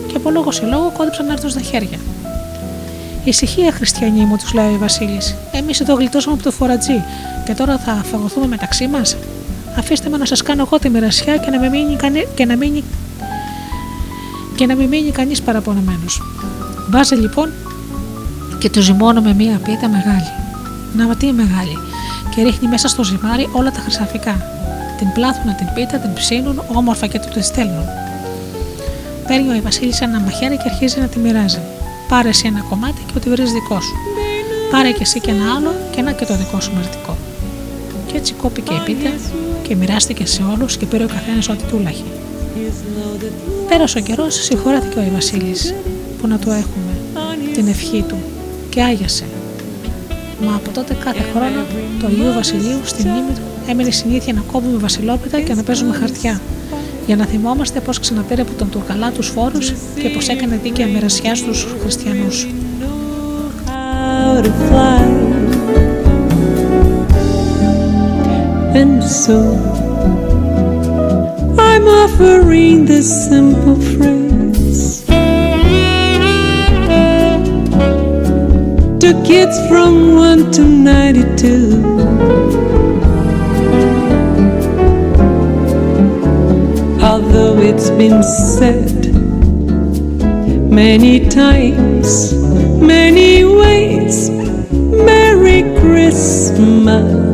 Και από λόγο σε λόγο κόντεψαν να έρθουν στα χέρια. Ησυχία, χριστιανοί μου, τους λέει ο Βασίλης. Εμείς εδώ γλιτώσαμε από το φορατζή και τώρα θα φαγωθούμε μεταξύ μας. Αφήστε με να σας κάνω εγώ τη μοιρασιά και να μην μείνει, κανεί, και να μείνει, και να μην μείνει κανείς παραπονεμένος. Βάζει λοιπόν και το ζυμώνω με μία πίτα μεγάλη. Να τι μεγάλη. Και ρίχνει μέσα στο ζυμάρι όλα τα χρυσαφικά. Την πλάθουν την πίτα, την ψήνουν όμορφα και του τη στέλνουν. Παίρνει ο Βασίλης ένα μαχαίρι και αρχίζει να τη μοιράζει. Πάρε εσύ ένα κομμάτι και ό,τι βρεις δικό σου. Πάρε και εσύ και ένα άλλο και ένα και το δικό σου μερτικό. Και έτσι κόπηκε η πίτα και μοιράστηκε σε όλους και πήρε ο καθένας ό,τι του λάχε. Πέρασε ο καιρός, συγχωρέθηκε ο Βασίλης που να το έχουμε την ευχή του και άγιασε. Μα από τότε κάθε χρόνο το Αγίου Βασιλείου στην μνήμη του έμεινε συνήθεια να κόβουμε βασιλόπιτα και να παίζουμε χαρτιά για να θυμόμαστε πώς ξαναπήρε από τον Τουρκαλά τους φόρους και πώς έκανε δίκαια μοιρασιά στους χριστιανούς. how to fly. And so I'm offering this simple phrase to kids from 1 to 92. Although it's been said many times, many ways, Merry Christmas.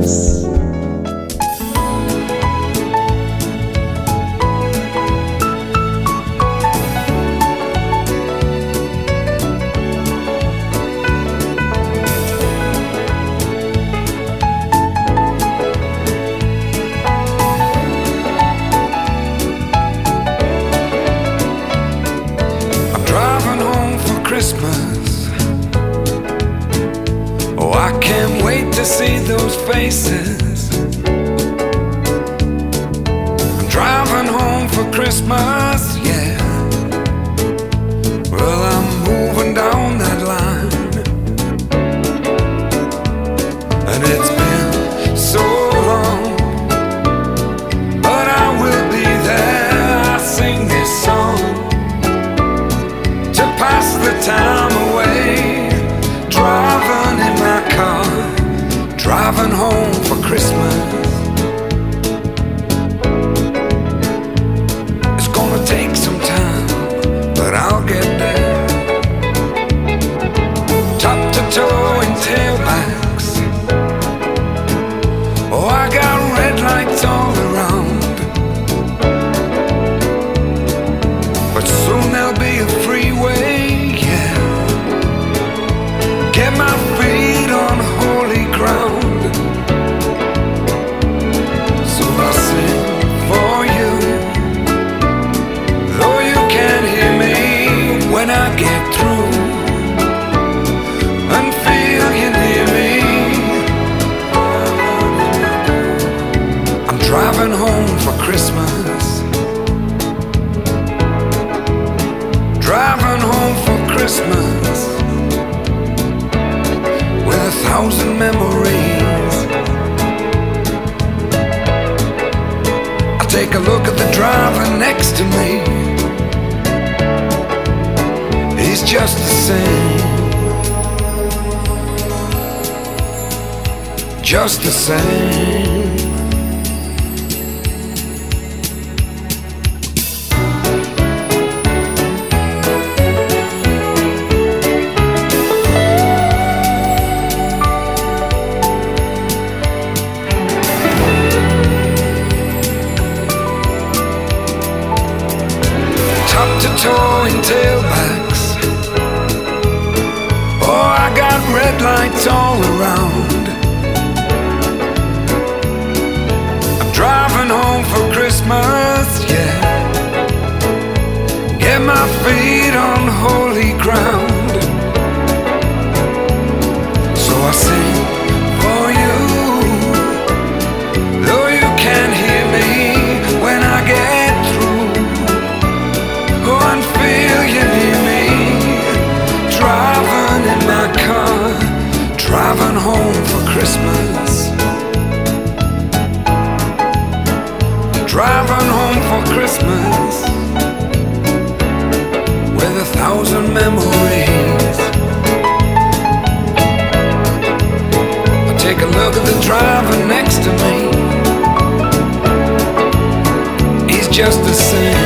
My memories. I take a look at the driver next to me. He's just the same.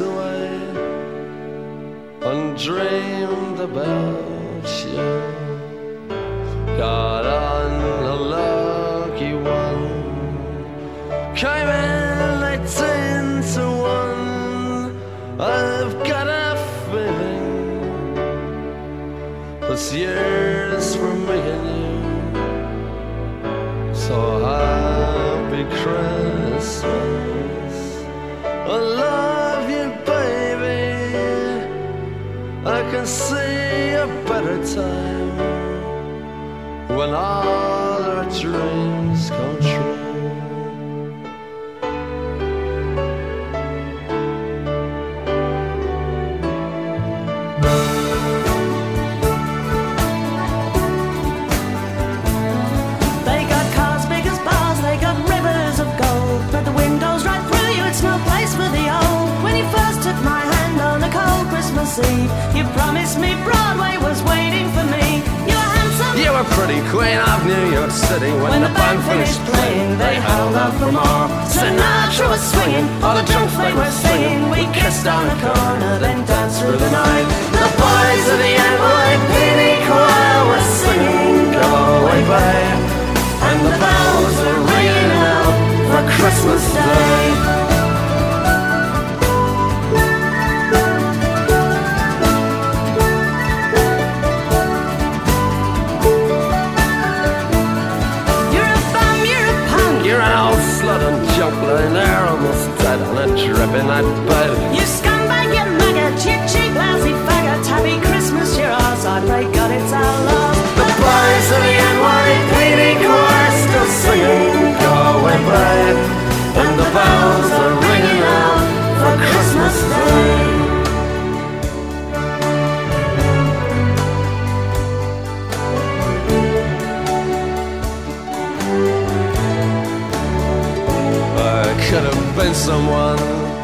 Away and dreamed about you. Time when all our dreams come true. Was swinging, all the drunks they were singing. We kissed on the corner, then danced through the night. The boys of the NYPD choir were singing, Go away, babe. And the bells are ringing out for Christmas Day. Drip in that bed. You scumbag, you maggot, cheap, cheap, lousy faggot. Happy Christmas, you're ours. I pray God it's our love. The boys of the NYPD choir still singing, Go away, babe. And the bells are ringing out for Christmas Day. I could have been someone.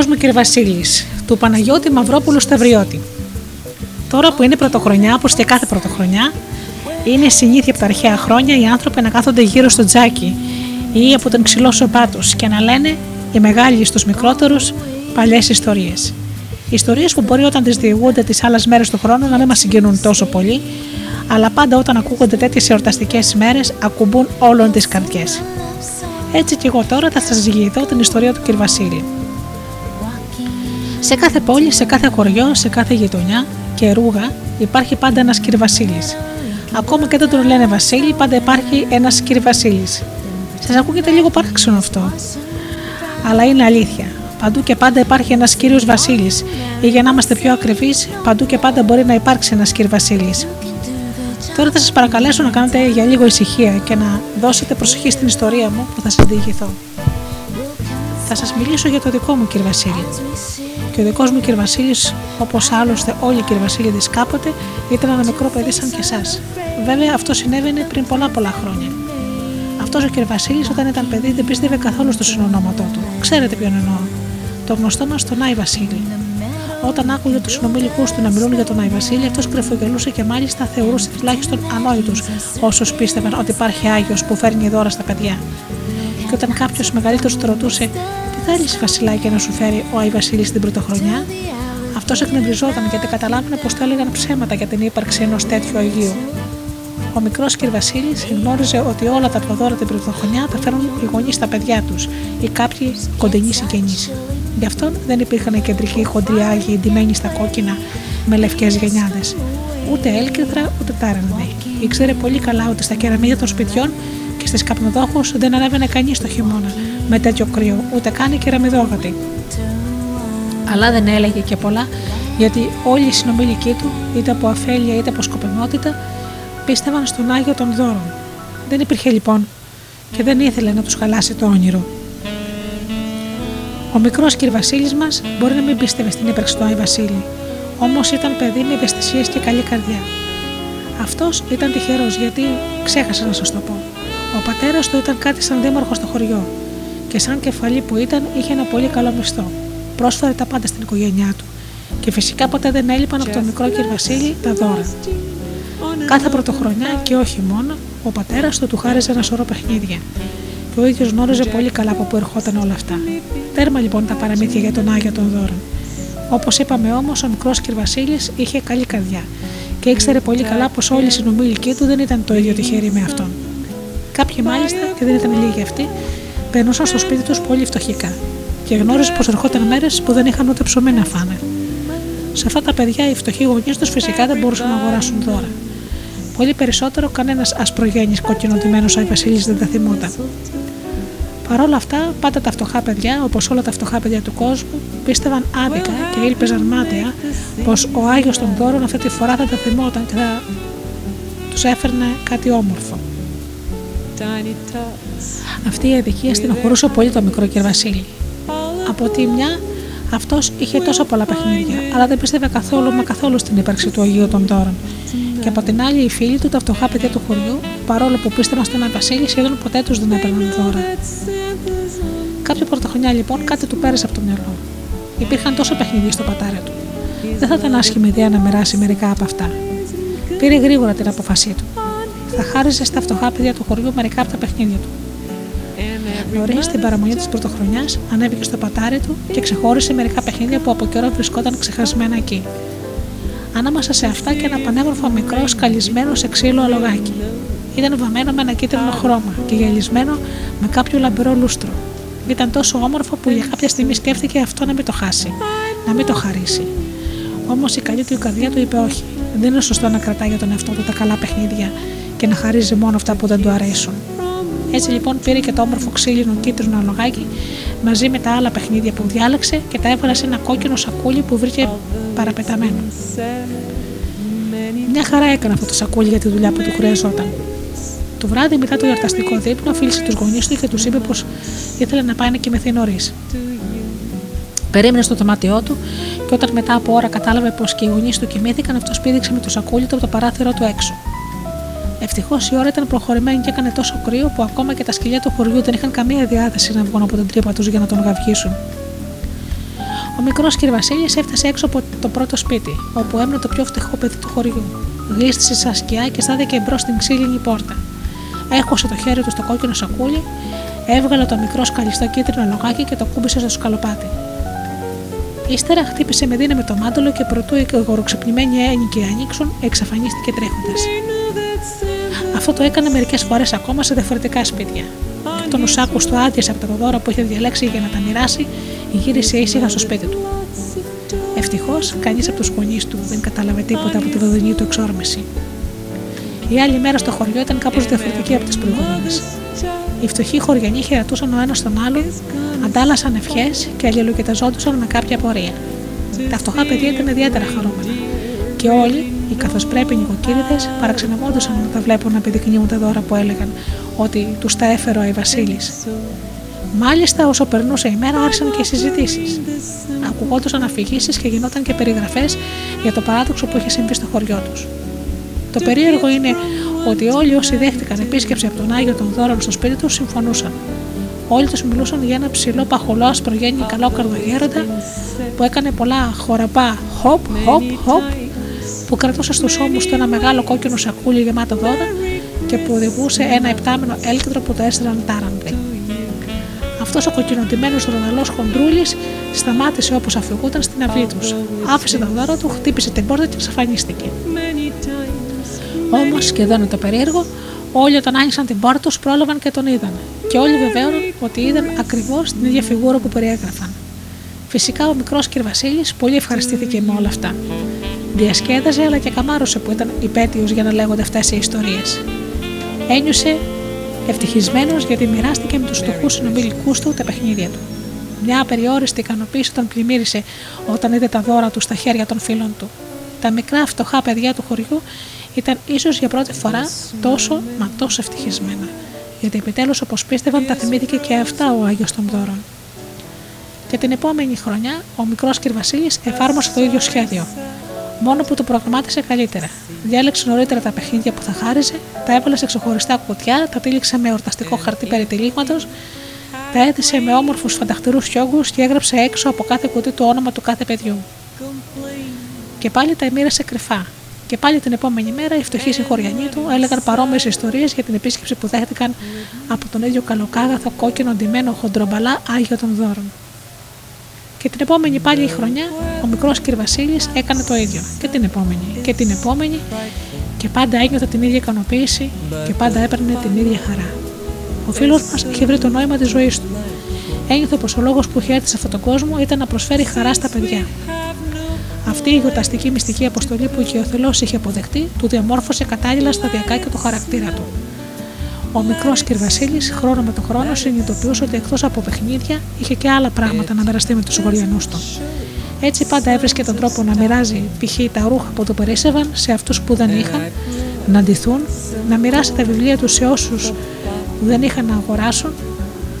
Μου κύριε Βασίλης, του Παναγιώτη Μαυρόπουλου Σταυριώτη. Τώρα που είναι πρωτοχρονιά, όπως και κάθε πρωτοχρονιά, είναι συνήθεια από τα αρχαία χρόνια οι άνθρωποι να κάθονται γύρω στο τζάκι ή από τον ξυλό σοπά τους και να λένε οι μεγάλοι στους μικρότερους παλιές ιστορίες. Ιστορίες που μπορεί όταν τις διηγούνται τις άλλες μέρες του χρόνου να μην μας συγκινούν τόσο πολύ, αλλά πάντα όταν ακούγονται τέτοιες εορταστικές μέρες ακουμπούν όλων τις καρδιές. Έτσι και εγώ τώρα θα σας διηγηθώ την ιστορία του κ. Βασίλη. Σε κάθε πόλη, σε κάθε χωριό, σε κάθε γειτονιά και ρούγα υπάρχει πάντα ένας κ. Βασίλης. Ακόμα και δεν τον λένε Βασίλη, πάντα υπάρχει ένας κ. Βασίλης. Σας ακούγεται λίγο παράξενο αυτό. Αλλά είναι αλήθεια. Παντού και πάντα υπάρχει ένας κύριος Βασίλης. Ή για να είμαστε πιο ακριβείς, παντού και πάντα μπορεί να υπάρξει ένας κύριο Βασίλης. Τώρα θα σας παρακαλέσω να κάνετε για λίγο ησυχία και να δώσετε προσοχή στην ιστορία μου που θα σας διηγηθώ. Θα σας μιλήσω για το δικό μου κύριο Βασίλη. Και ο δικός μου κύριο Βασίλης, όπως άλλωστε όλοι οι κύριοι Βασίλειδε κάποτε, ήταν ένα μικρό παιδί σαν και εσάς. Βέβαια, αυτό συνέβαινε πριν πολλά πολλά χρόνια. Αυτός ο κύριο Βασίλης, όταν ήταν παιδί, δεν πίστευε καθόλου στο συνονόματό του. Ξέρετε ποιον εννοώ. Το γνωστό μας τον Άι Βασίλη. Όταν άκουγε τους συνομιλικούς του να μιλούν για τον Άι Βασίλη, αυτός κρεφογελούσε και μάλιστα θεωρούσε τουλάχιστον ανόητου όσους πίστευαν ότι υπάρχει Άγιος που φέρνει δώρα στα παιδιά. Και όταν κάποιος μεγαλύτερος το ρωτούσε, Τι θέλεις, Βασιλάκια, να σου φέρει ο Άι Βασίλης την πρωτοχρονιά, αυτός εκνευριζόταν γιατί καταλάβαινε πως το έλεγαν ψέματα για την ύπαρξη ενός τέτοιου Αγίου. Ο μικρός κ. Βασίλης γνώριζε ότι όλα τα δώρα την πρωτοχρονιά τα φέρνουν οι γονείς στα παιδιά τους ή κάποιοι κοντινοί συγγενείς. Γι' αυτό δεν υπήρχαν κεντρικοί χοντροί άγιοι ντυμένοι στα κόκκινα με λευκές γενιάδες. Ούτε έλκυθρα ούτε τάρανδοι. Ήξερε πολύ καλά ότι στα κεραμίδια των σπιτιών και στις καπνοδόχους δεν ανέβαινε κανείς το χειμώνα με τέτοιο κρύο, ούτε καν οι κεραμιδόγατοι. Αλλά δεν έλεγε και πολλά γιατί όλοι οι συνομιλικοί του, είτε από αφέλεια είτε από σκοπιμότητα, πίστευαν στον Άγιο των Δώρων. Δεν υπήρχε λοιπόν και δεν ήθελε να τους χαλάσει το όνειρο. Ο μικρός κ. Βασίλης μας μπορεί να μην πίστευε στην ύπαρξη του Άι Βασίλη, όμως ήταν παιδί με ευαισθησίες και καλή καρδιά. Αυτός ήταν τυχερός γιατί ξέχασα να σας το πω. Ο πατέρας του ήταν κάτι σαν δήμαρχος στο χωριό και σαν κεφαλή που ήταν είχε ένα πολύ καλό μισθό. Πρόσφερε τα πάντα στην οικογένειά του και φυσικά ποτέ δεν έλειπαν από τον μικρό κ. Βασίλη τα δώρα. Κάθε πρωτοχρονιά και όχι μόνο, ο πατέρας του του χάριζε ένα σωρό παιχνίδια. Και ο ίδιος γνώριζε πολύ καλά από πού ερχόταν όλα αυτά. Τέρμα λοιπόν τα παραμύθια για τον Άγιο των Δώρων. Όπως είπαμε όμως, ο μικρός κ. Βασίλης είχε καλή καρδιά και ήξερε πολύ καλά πως όλοι οι συνομιλικοί του δεν ήταν το ίδιο τυχεροί με αυτόν. Κάποιοι μάλιστα, και δεν ήταν λίγοι αυτοί, περνούσαν στο σπίτι τους πολύ φτωχικά και γνώριζε πως ερχόταν μέρες που δεν είχαν ούτε ψωμί να φάνε. Σε αυτά τα παιδιά οι φτωχοί γονείς τους φυσικά δεν μπορούσαν να αγοράσουν δώρα. Πολύ περισσότερο κανένας ασπρογέννη κοκκινοτημένος Άι Βασίλης δεν τα θυμόταν. Παρ' όλα αυτά, πάντα τα φτωχά παιδιά, όπως όλα τα φτωχά παιδιά του κόσμου, πίστευαν άδικα και ήλπιζαν μάταια πως ο Άγιος των Δώρων αυτή τη φορά θα τα θυμόταν και θα τους έφερνε κάτι όμορφο. Αυτή η αδικία στενοχωρούσε πολύ το μικρό κ. Βασίλη. Από τη μια, αυτός είχε τόσο πολλά παιχνίδια, αλλά δεν πίστευε καθόλου μα καθόλου στην ύπαρξη του Αγίου των Δώρων. Και από την άλλη, οι φίλοι του, τα φτωχά παιδιά του χωριού, παρόλο που πίστευαν στον Βασίλη, σχεδόν ποτέ τους δεν έπαιρναν δώρα. Κάποια πρωτοχρονιά λοιπόν κάτι του πέρασε από το μυαλό. Υπήρχαν τόσο παιχνίδια στο πατάρι του. Δεν θα ήταν άσχημη ιδέα να μοιράσει μερικά από αυτά. Πήρε γρήγορα την αποφασή του. Θα χάριζε στα φτωχά παιδιά του χωριού μερικά από τα παιχνίδια του. Νωρίς στην παραμονή της πρωτοχρονιάς ανέβηκε στο πατάρι του και ξεχώρισε μερικά παιχνίδια που από καιρό βρισκόταν ξεχασμένα εκεί. Ανάμεσα σε αυτά και ένα πανέμορφο μικρό σκαλισμένο σε ξύλο αλογάκι. Ήταν βαμμένο με ένα κίτρινο χρώμα και γυαλισμένο με κάποιο λαμπερό λούστρο. Ήταν τόσο όμορφο που για κάποια στιγμή σκέφτηκε αυτό να μην το χάσει, να μην το χαρίσει. Όμως η καλή του καρδιά του είπε όχι. Δεν είναι σωστό να κρατάει για τον εαυτό του τα καλά παιχνίδια και να χαρίζει μόνο αυτά που δεν του αρέσουν. Έτσι λοιπόν πήρε και το όμορφο ξύλινο κίτρινο αλογάκι μαζί με τα άλλα παιχνίδια που διάλεξε και τα έβαλε σε ένα κόκκινο σακούλι που βρήκε παραπεταμένο. Μια χαρά έκανε αυτό το σακούλι για τη δουλειά που του χρειαζόταν. Το βράδυ μετά το γιορταστικό δείπνο φίλησε τους γονείς του και τους είπε πως ήθελε να πάει να κοιμηθεί νωρίς. Περίμενε στο δωμάτιό του και όταν μετά από ώρα κατάλαβε πως και οι γονείς του κοιμήθηκαν, αυτός πήδηξε με το σακούλι του από το παράθυρο του έξω. Ευτυχώς η ώρα ήταν προχωρημένη και έκανε τόσο κρύο που ακόμα και τα σκυλιά του χωριού δεν είχαν καμία διάθεση να βγουν από την τρύπα τους για να τον γαυγίσουν. Ο μικρός κ. Βασίλης έφτασε έξω από το πρώτο σπίτι, όπου έμεινε το πιο φτωχό παιδί του χωριού. Γλίστησε σαν σκιά και στάθηκε μπρος στην ξύλινη πόρτα. Έχωσε το χέρι του στο κόκκινο σακούλι, έβγαλε το μικρό σκαλιστό κίτρινο αλογάκι και το ακούμπησε στο σκαλοπάτι. Ύστερα χτύπησε με δύναμη το μάνταλο και προτού οι αγουροξυπνημένοι ένοικοι ανοίξουν, εξαφανίστηκε τρέχοντας. Αυτό το έκανε μερικές φορές ακόμα σε διαφορετικά σπίτια. Και όταν ο Σάκο του άδειασε από τα δώρα που είχε διαλέξει για να τα μοιράσει, γύρισε ήσυχα στο σπίτι του. Ευτυχώς, κανείς από τους γονείς του δεν κατάλαβε τίποτα από τη βοδινή του εξόρμηση. Η άλλη μέρα στο χωριό ήταν κάπως διαφορετική από τις προηγούμενες. Οι φτωχοί χωριανοί χαιρετούσαν ο ένας τον άλλον, αντάλλασαν ευχές και αλληλοκοιταζόντουσαν με κάποια πορεία. Τα φτωχά παιδιά ήταν ιδιαίτερα χαρούμενα. Και όλοι, οι καθώς πρέπει νοικοκύριδες, παραξενευόντουσαν να τα βλέπουν να επιδεικνύουν τα δώρα που έλεγαν ότι τους τα έφερε ο Αϊ Βασίλης. Μάλιστα, όσο περνούσε η μέρα, άρχισαν και οι συζητήσεις. Ακουγόντουσαν αφηγήσεις και γινόταν και περιγραφές για το παράδοξο που είχε συμβεί στο χωριό τους. Το περίεργο είναι ότι όλοι όσοι δέχτηκαν επίσκεψη από τον Άγιο των Δώρων στο σπίτι τους συμφωνούσαν. Όλοι τους μιλούσαν για ένα ψηλό παχολό ασπρογέννη καλό καρδογέροντα που έκανε πολλά χοραπά χοπ, χοπ, χοπ που κρατούσε στους ώμους του ένα μεγάλο κόκκινο σακούλι γεμάτο δώρα και που οδηγούσε ένα επτάμενο έλκυτρο που το έστελναν τάρανδοι. Αυτός ο κοκκινοτημένος ροδαλός χοντρούλης σταμάτησε όπως αφηγούταν στην αυλή τους. Άφησε τα δώρα του, χτύπησε την πόρτα και εξαφανίστηκε. Όμως, και εδώ είναι το περίεργο, όλοι όταν άνοιξαν την πόρτα τους πρόλαβαν και τον είδαν. Και όλοι βεβαίωναν ότι είδαν ακριβώς την ίδια φιγούρα που περιέγραφαν. Φυσικά ο μικρός κ. Βασίλης πολύ ευχαριστήθηκε με όλα αυτά. Διασκέδαζε αλλά και καμάρωσε που ήταν υπέτειος για να λέγονται αυτές οι ιστορίες. Ένιωσε ευτυχισμένος γιατί μοιράστηκε με τους φτωχούς συνομιλικούς του τα παιχνίδια του. Μια απεριόριστη ικανοποίηση τον πλημμύρισε όταν είδε τα δώρα του στα χέρια των φίλων του. Τα μικρά φτωχά παιδιά του χωριού ήταν ίσως για πρώτη φορά τόσο μα τόσο ευτυχισμένα. Γιατί επιτέλους, όπως πίστευαν, τα θυμήθηκε και αυτά ο Άγιος των Δώρων. Και την επόμενη χρονιά, ο μικρός κ. Βασίλης εφάρμοσε το ίδιο σχέδιο. Μόνο που το προγραμμάτισε καλύτερα. Διάλεξε νωρίτερα τα παιχνίδια που θα χάριζε, τα έβαλες σε ξεχωριστά κουτιά, τα τύλιξε με ορταστικό χαρτί περιτυλίγματος, τα έθεσε με όμορφους φανταχτερού φιόγκου και έγραψε έξω από κάθε κουτί το όνομα του κάθε παιδιού. Και πάλι τα μοίρασε κρυφά. Και πάλι την επόμενη μέρα οι φτωχοί συγχωριανοί του έλεγαν παρόμοιες ιστορίες για την επίσκεψη που δέχτηκαν από τον ίδιο καλοκάγαθο κόκκινο ντυμένο χοντρομπαλά Άγιο των Δώρων. Και την επόμενη πάλι χρονιά ο μικρός κ. Βασίλης έκανε το ίδιο. Και την επόμενη. Και την επόμενη. Και πάντα ένιωθε την ίδια ικανοποίηση και πάντα έπαιρνε την ίδια χαρά. Ο φίλος μας είχε βρει το νόημα της ζωής του. Ένιωθε πως ο λόγος που είχε έρθει σε αυτόν τον κόσμο ήταν να προσφέρει χαρά στα παιδιά. Αυτή η γιορταστική μυστική αποστολή που και ο Θεός είχε αποδεχτεί, του διαμόρφωσε κατάλληλα σταδιακά και το χαρακτήρα του. Ο μικρός κ. Βασίλης, χρόνο με το χρόνο, συνειδητοποιούσε ότι εκτός από παιχνίδια είχε και άλλα πράγματα να μοιραστεί με τους γοριανούς του. Έτσι πάντα έβρισκε τον τρόπο να μοιράζει π.χ. τα ρούχα που του περίσσευαν σε αυτούς που δεν είχαν, να ντυθούν, να μοιράσει τα βιβλία τους σε όσους δεν είχαν να αγοράσουν,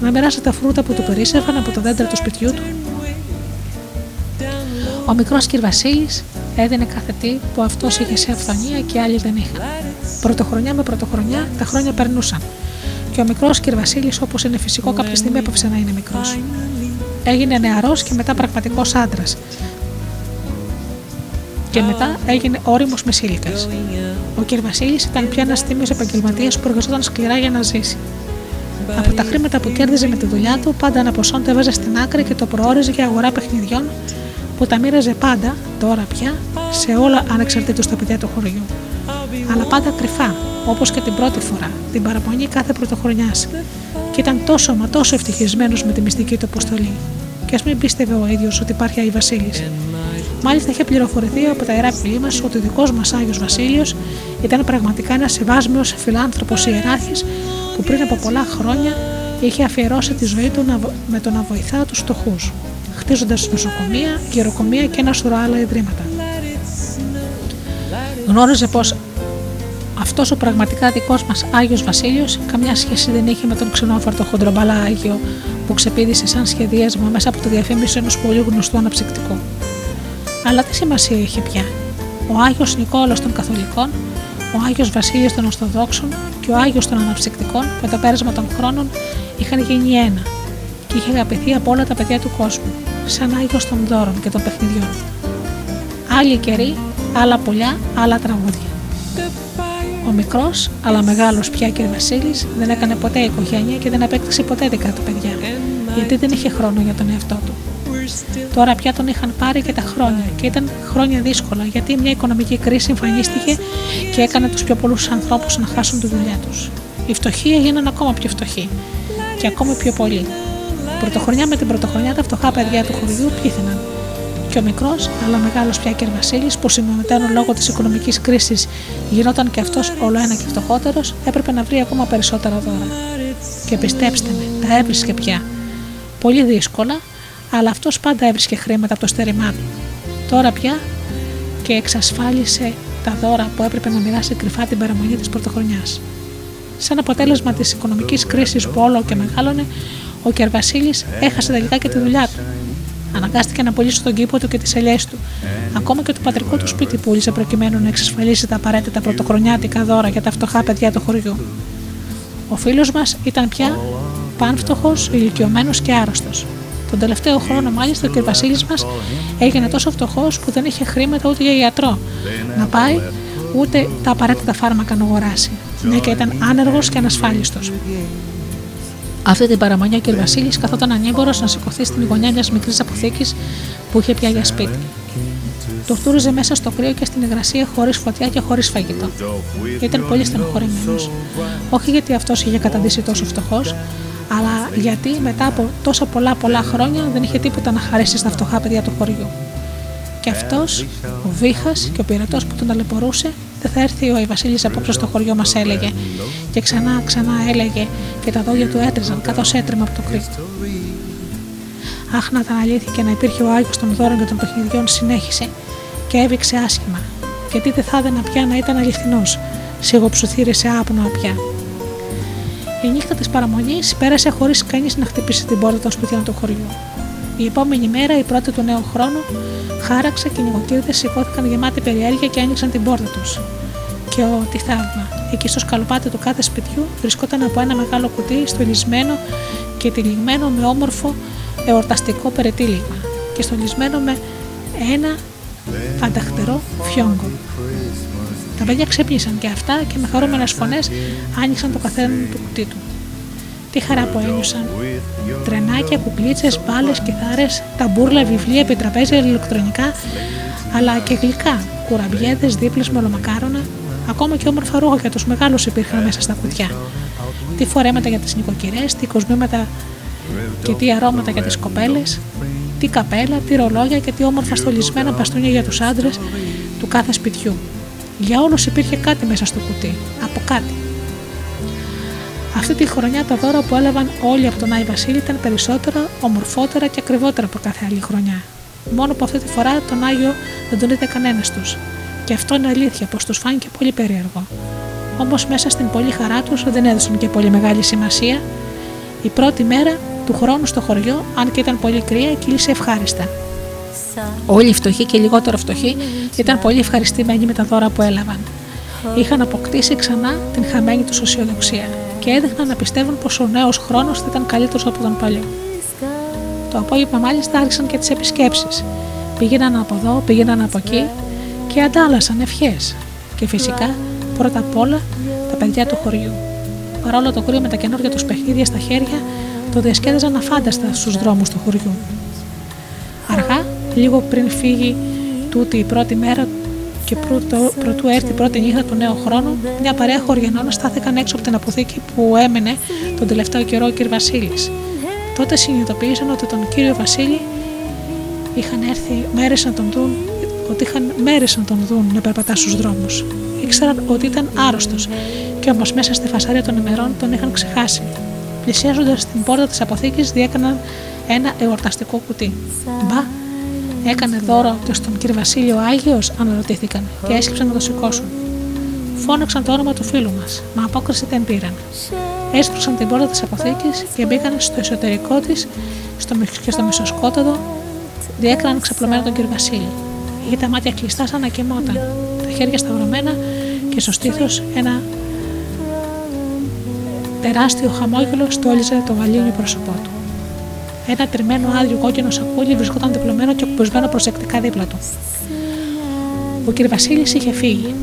να μοιράσει τα φρούτα που του περίσσευαν από τα δέντρα του σπιτιού του. Ο μικρός κ. Βασίλη έδινε κάθε τι που αυτός είχε σε αυθονία και άλλοι δεν είχαν. Πρωτοχρονιά με πρωτοχρονιά τα χρόνια περνούσαν. Και ο μικρός κ. Βασίλη, όπως είναι φυσικό, κάποια στιγμή έπαψε να είναι μικρός. Έγινε νεαρός και μετά πραγματικός άντρας. Και μετά έγινε όριμος μεσήλικα. Ο κ. Βασίλη ήταν πια ένας τίμιος επαγγελματίας που εργαζόταν σκληρά για να ζήσει. Από τα χρήματα που κέρδιζε με τη δουλειά του, πάντα ένα ποσό το έβαζε στην άκρη και το προόριζε για αγορά παιχνιδιών που τα μοίραζε πάντα, τώρα πια, σε όλα ανεξαρτήτως τα παιδιά του χωριού. Αλλά πάντα κρυφά, όπως και την πρώτη φορά, την παραπονή κάθε πρωτοχρονιάς. Και ήταν τόσο μα τόσο ευτυχισμένος με τη μυστική του αποστολή. Και ας μην πίστευε ο ίδιος ότι υπάρχει Άι Βασίλης. Μάλιστα είχε πληροφορηθεί από τα ιερά πλοία μας ότι ο δικός μας Άγιος Βασίλειος ήταν πραγματικά ένας σεβάσμιος φιλάνθρωπος ιεράρχης που πριν από πολλά χρόνια είχε αφιερώσει τη ζωή του με το να βοηθά τους φτωχούς χτίζοντας νοσοκομεία, γεροκομεία και ένα σωρό άλλα ιδρύματα. Γνώριζε πως αυτός ο πραγματικά δικός μας Άγιος Βασίλειος καμιά σχέση δεν είχε με τον ξενόφαρτο χοντρομπαλά Άγιο που ξεπίδησε σαν σχεδίασμα μέσα από τη διαφήμιση ενός πολύ γνωστού αναψυκτικού. Αλλά τι σημασία είχε πια; Ο Άγιος Νικόλαος των Καθολικών, ο Άγιος Βασίλειος των Ορθοδόξων και ο Άγιος των Αναψυκτικών με το πέρασμα των χρόνων είχαν γίνει ένα και είχε αγαπηθεί από όλα τα παιδιά του κόσμου, σαν Άγιο των δώρων και των παιχνιδιών. Άλλοι καιροί, άλλα πουλιά, άλλα τραγούδια. Ο μικρός, αλλά μεγάλος πια και Βασίλης, δεν έκανε ποτέ οικογένεια και δεν απέκτησε ποτέ δικά του παιδιά, γιατί δεν είχε χρόνο για τον εαυτό του. Τώρα πια τον είχαν πάρει και τα χρόνια και ήταν χρόνια δύσκολα γιατί μια οικονομική κρίση εμφανίστηκε και έκανε τους πιο πολλούς ανθρώπους να χάσουν τη δουλειά τους. Οι φτωχοί έγιναν ακόμα πιο φτωχοί και ακόμα πιο πολλοί. Πρωτοχρονιά με την πρωτοχρονιά τα φτωχά παιδιά του χωριού πλήθυναν. Και ο μικρός, αλλά μεγάλος πια και Βασίλης, που συμμετέχουν λόγω της οικονομικής κρίσης γινόταν και αυτός όλο ένα και φτωχότερος, έπρεπε να βρει ακόμα περισσότερα δώρα. Και Και πιστέψτε με, τα έβρισκε πια. Πολύ δύσκολα, αλλά αυτός πάντα έβρισκε χρήματα από το στέρημά του. Τώρα πια και εξασφάλισε τα δώρα που έπρεπε να μοιράσει κρυφά την παραμονή της πρωτοχρονιάς. Σαν αποτέλεσμα της οικονομικής κρίσης που όλο και μεγάλωνε, ο Κερβασίλης έχασε τελικά και τη δουλειά του. Αναγκάστηκε να πουλήσει τον κήπο του και τις ελιές του. Ακόμα και το πατρικό του σπίτι πούλησε προκειμένου να εξασφαλίσει τα απαραίτητα πρωτοχρονιάτικα δώρα για τα φτωχά παιδιά του χωριού. Ο φίλος μας ήταν πια πάνφτωχο, ηλικιωμένος και άρρωστος. Τον τελευταίο χρόνο, μάλιστα, ο κ. Βασίλη μας έγινε τόσο φτωχός που δεν είχε χρήματα ούτε για ιατρό να πάει, ούτε τα απαραίτητα φάρμακα να αγοράσει. Ναι, και ήταν άνεργος και ανασφάλιστος. Αυτή την παραμονιά ο κ. Βασίλης καθόταν ανήμπορο να σηκωθεί στην γωνιά μιας μικρής αποθήκης που είχε πια για σπίτι. Τουρτούριζε μέσα στο κρύο και στην υγρασία χωρίς φωτιά και χωρίς φαγητό. Ήταν πολύ στενοχωρημένος. Όχι γιατί αυτός είχε καταντήσει τόσο φτωχός, αλλά γιατί μετά από τόσα πολλά πολλά χρόνια δεν είχε τίποτα να χαρίσει στα φτωχά παιδιά του χωριού. Και αυτός, ο Βίχας και ο πειρατό που τον ταλαιπωρούσε, δεν θα έρθει ο Βασίλη απόψε στο χωριό μας, έλεγε. Και ξανά, ξανά έλεγε, και τα δόντια του έτριζαν καθώ έτρεμα από το κρύο. Αχ, να ήταν αλήθεια και να υπήρχε ο Άγιος των δώρων και των παιχνιδιών, συνέχισε και έβηξε άσχημα. Γιατί δεν θα έδαινα πια να ήταν αληθινός, σιγοψουθύρισε άπνο πια. Η νύχτα της παραμονής πέρασε χωρίς κανείς να χτυπήσει την πόρτα των σπιτιών του χωριού. Η επόμενη μέρα, η πρώτη του νέου χρόνου, χάραξε και οι νοικοκύρδε σηκώθηκαν γεμάτοι περιέργεια και άνοιξαν την πόρτα τους. Και ο τι θαύμα, εκεί στο σκαλοπάτι του κάθε σπιτιού βρισκόταν από ένα μεγάλο κουτί στολισμένο και τυλιγμένο με όμορφο εορταστικό περιτύλιγμα και στολισμένο με ένα φανταχτερό φιόγκο. Τα παιδιά ξύπνησαν και αυτά και με χαρούμενες φωνές άνοιξαν το καθένα του κουτί του. Τι χαρά που ένιωσαν. Τρενάκια, κουκλίτσες, μπάλες, κιθάρες, ταμπούρλα, βιβλία, επιτραπέζια, ηλεκτρονικά, αλλά και γλυκά, κουραμπιέδε, δίπλες με ολομακάρονα, ακόμα και όμορφα ρούχα για τους μεγάλους υπήρχαν μέσα στα κουτιά. Τι φορέματα για τις νοικοκυρές, τι κοσμήματα και τι αρώματα για τις κοπέλες, τι καπέλα, τι ρολόγια και τι όμορφα στολισμένα μπαστούνια για τους άντρες του κάθε σπιτιού. Για όλους υπήρχε κάτι μέσα στο κουτί, από κάτι. Αυτή τη χρονιά τα δώρα που έλαβαν όλοι από τον Άι Βασίλη ήταν περισσότερα, ομορφότερα και ακριβότερα από κάθε άλλη χρονιά. Μόνο που αυτή τη φορά τον Άγιο δεν τον είδε κανένας τους. Και αυτό είναι αλήθεια, πως τους φάνηκε πολύ περίεργο. Όμως μέσα στην πολύ χαρά τους δεν έδωσαν και πολύ μεγάλη σημασία. Η πρώτη μέρα του χρόνου στο χωριό, αν και ήταν πολύ κρύα, κύλησε ευχάριστα. Όλοι οι φτωχοί και λιγότερο φτωχοί ήταν πολύ ευχαριστημένοι με τα δώρα που έλαβαν. Είχαν αποκτήσει ξανά την χαμένη τους αισιοδοξία και έδειχναν να πιστεύουν πως ο νέος χρόνος θα ήταν καλύτερος από τον παλιό. Το απόγευμα μάλιστα άρχισαν και τις επισκέψεις. Πήγαιναν από εδώ, πήγαιναν από εκεί και αντάλλασαν ευχές. Και φυσικά πρώτα απ' όλα τα παιδιά του χωριού. Παρόλο το κρύο με τα καινούργια τους παιχνίδια στα χέρια, το διασκέδαζαν αφάνταστα στους δρόμους του χωριού. Αργά, λίγο πριν φύγει τούτη η πρώτη μέρα και πρωτού, πρωτού έρθει η πρώτη νύχτα του νέου χρόνου, μια παρέα χωριανών στάθηκαν έξω από την αποθήκη που έμενε τον τελευταίο καιρό ο κ. Βασίλης. Τότε συνειδητοποίησαν ότι τον κύριο Βασίλη είχαν έρθει μέρε να τον δουν, ότι είχαν μέρε να τον δουν να περπατά στους δρόμους. Ήξεραν ότι ήταν άρρωστος, και όμως μέσα στη φασαρία των ημερών τον είχαν ξεχάσει. Πλησιάζοντας την πόρτα της αποθήκης, διέκαναν ένα εορταστικό κουτί. Μπα, έκανε δώρο και στον κύριο Βασίλειο Άγιος, αναρωτήθηκαν και έσκυψαν να το σηκώσουν. Φώναξαν το όνομα του φίλου μας, μα απόκριση δεν πήραν. Έσπρωξαν την πόρτα της αποθήκης και μπήκαν στο εσωτερικό της στο, και στο μισοσκόταδο διέκραναν ξαπλωμένο τον κύριο Βασίλη. Είχε τα μάτια κλειστά σαν να κοιμόταν, τα χέρια σταυρωμένα και στο στήθος ένα τεράστιο χαμόγελο στόλιζε το γαλήνιο πρόσωπό του. Ένα τριμμένο άδειο κόκκινο σακούλι βρισκόταν διπλωμένο και κουμπισμένο προσεκτικά δίπλα του. Ο κ. Βασίλης είχε φύγει.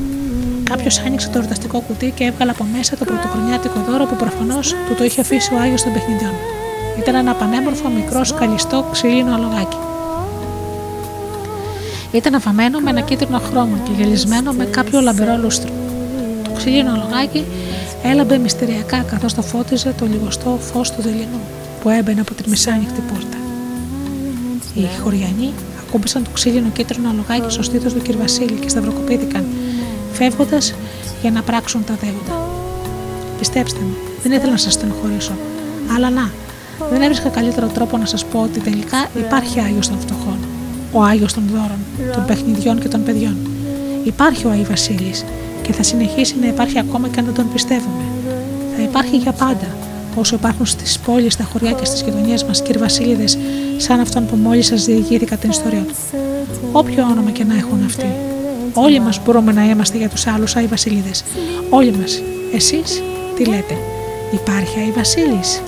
Κάποιος άνοιξε το εορταστικό κουτί και έβγαλε από μέσα το πρωτοχρονιάτικο δώρο που προφανώς του το είχε αφήσει ο Άγιος των παιχνιδιών. Ήταν ένα πανέμορφο μικρό σκαλιστό ξύλινο αλογάκι. Ήταν αφαμένο με ένα κίτρινο χρώμα και γελισμένο με κάποιο λαμπερό λούστρο. Το ξύλινο αλογάκι έλαμπε μυστηριακά καθώς το φώτιζε το λιγοστό φως του δειλινού που έμπαινε από τη μισάνοιχτη πόρτα. Οι χωριανοί ακούμπησαν το ξύλινο κίτρινο αλογάκι στο στήθος του κ. Βασίλη και σταυροκοπήθηκαν, φεύγοντας για να πράξουν τα δέοντα. Πιστέψτε με, δεν ήθελα να σας στενοχωρήσω, Αλλά να, δεν έβρισκα καλύτερο τρόπο να σας πω ότι τελικά υπάρχει Άγιος των φτωχών. Ο Άγιος των δώρων, των παιχνιδιών και των παιδιών. Υπάρχει ο Άι Βασίλης και θα συνεχίσει να υπάρχει ακόμα και αν δεν τον πιστεύουμε. Θα υπάρχει για πάντα, όσο υπάρχουν στις πόλεις, στα χωριά και στις γειτονιές μας κύριοι Βασίλειδες, σαν αυτόν που μόλις σας διηγήθηκα την ιστορία του. Όποιο όνομα και να έχουν αυτοί. Όλοι μας μπορούμε να είμαστε για τους άλλους Άι Βασίλειδες. Όλοι μας. Εσείς τι λέτε; Υπάρχει Άι Βασίλης.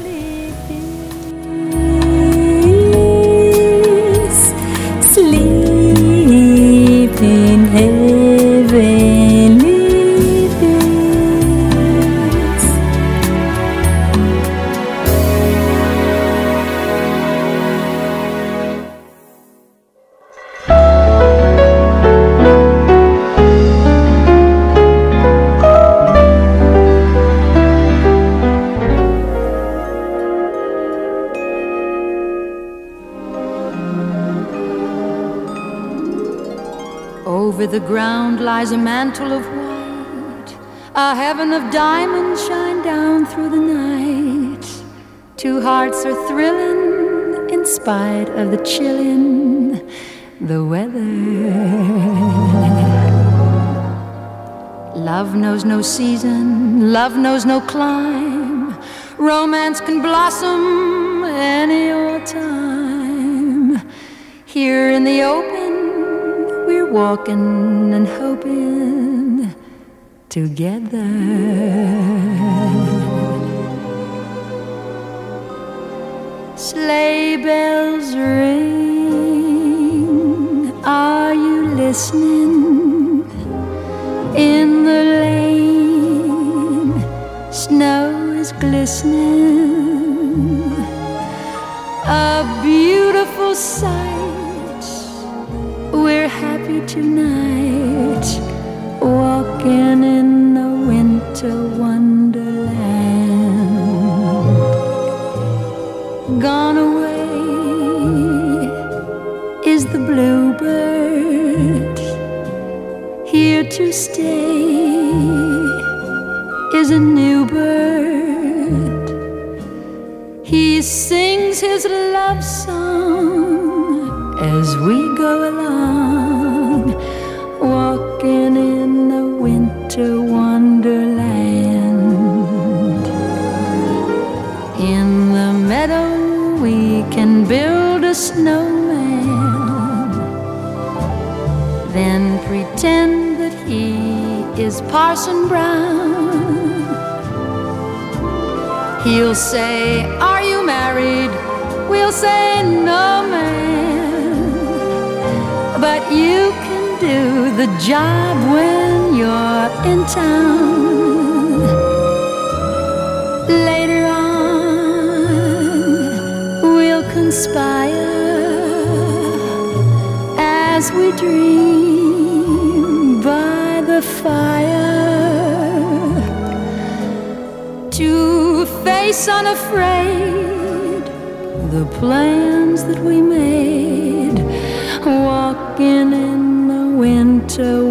Ground lies a mantle of white. A heaven of diamonds shine down through the night. Two hearts are thrilling in spite of the chilling the weather. Love knows no season, love knows no clime. Romance can blossom any old time. Here in the open, walking and hoping together. Sleigh bells ring. Are you listening? In the lane, snow is glistening. A beautiful sight. Tonight, walking in the winter wonderland. Gone away is the bluebird, here to stay is Parson Brown. He'll say, Are you married? We'll say, No, man. But you can do the job when you're in town. Later on, we'll conspire as we dream fire to face unafraid the plans that we made, walking in the winter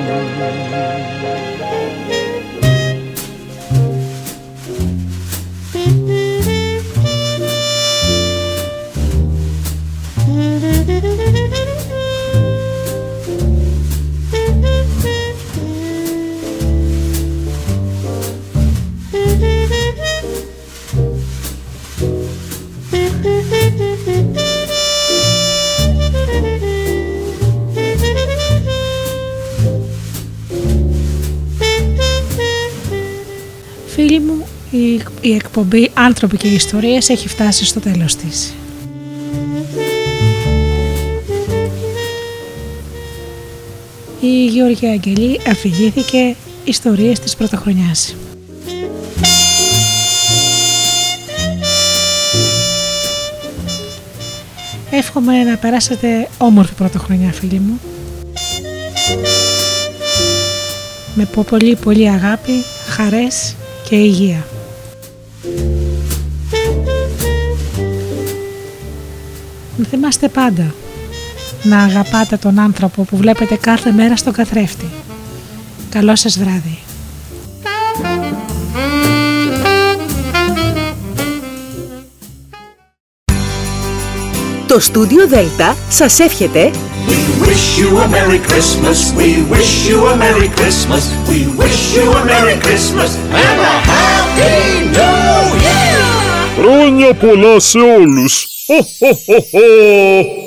Η, η εκπομπή «Άνθρωποι και Ιστορίες» έχει φτάσει στο τέλος της. Η Γεωργία Αγγελή αφηγήθηκε ιστορίες της πρωτοχρονιάς. Εύχομαι να περάσετε όμορφη πρωτοχρονιά φίλοι μου. Με πο- πολύ πολύ αγάπη, χαρές και υγεία. Να θυμάστε πάντα να αγαπάτε τον άνθρωπο που βλέπετε κάθε μέρα στον καθρέφτη. Καλό σας βράδυ. Το στούντιο Δέλτα σας εύχεται We wish you a Merry Christmas. We wish you a Merry Christmas. We wish you a Merry Christmas and a Happy New Year. Χρόνια πολλά σε όλους! (laughs) ho, ho, ho!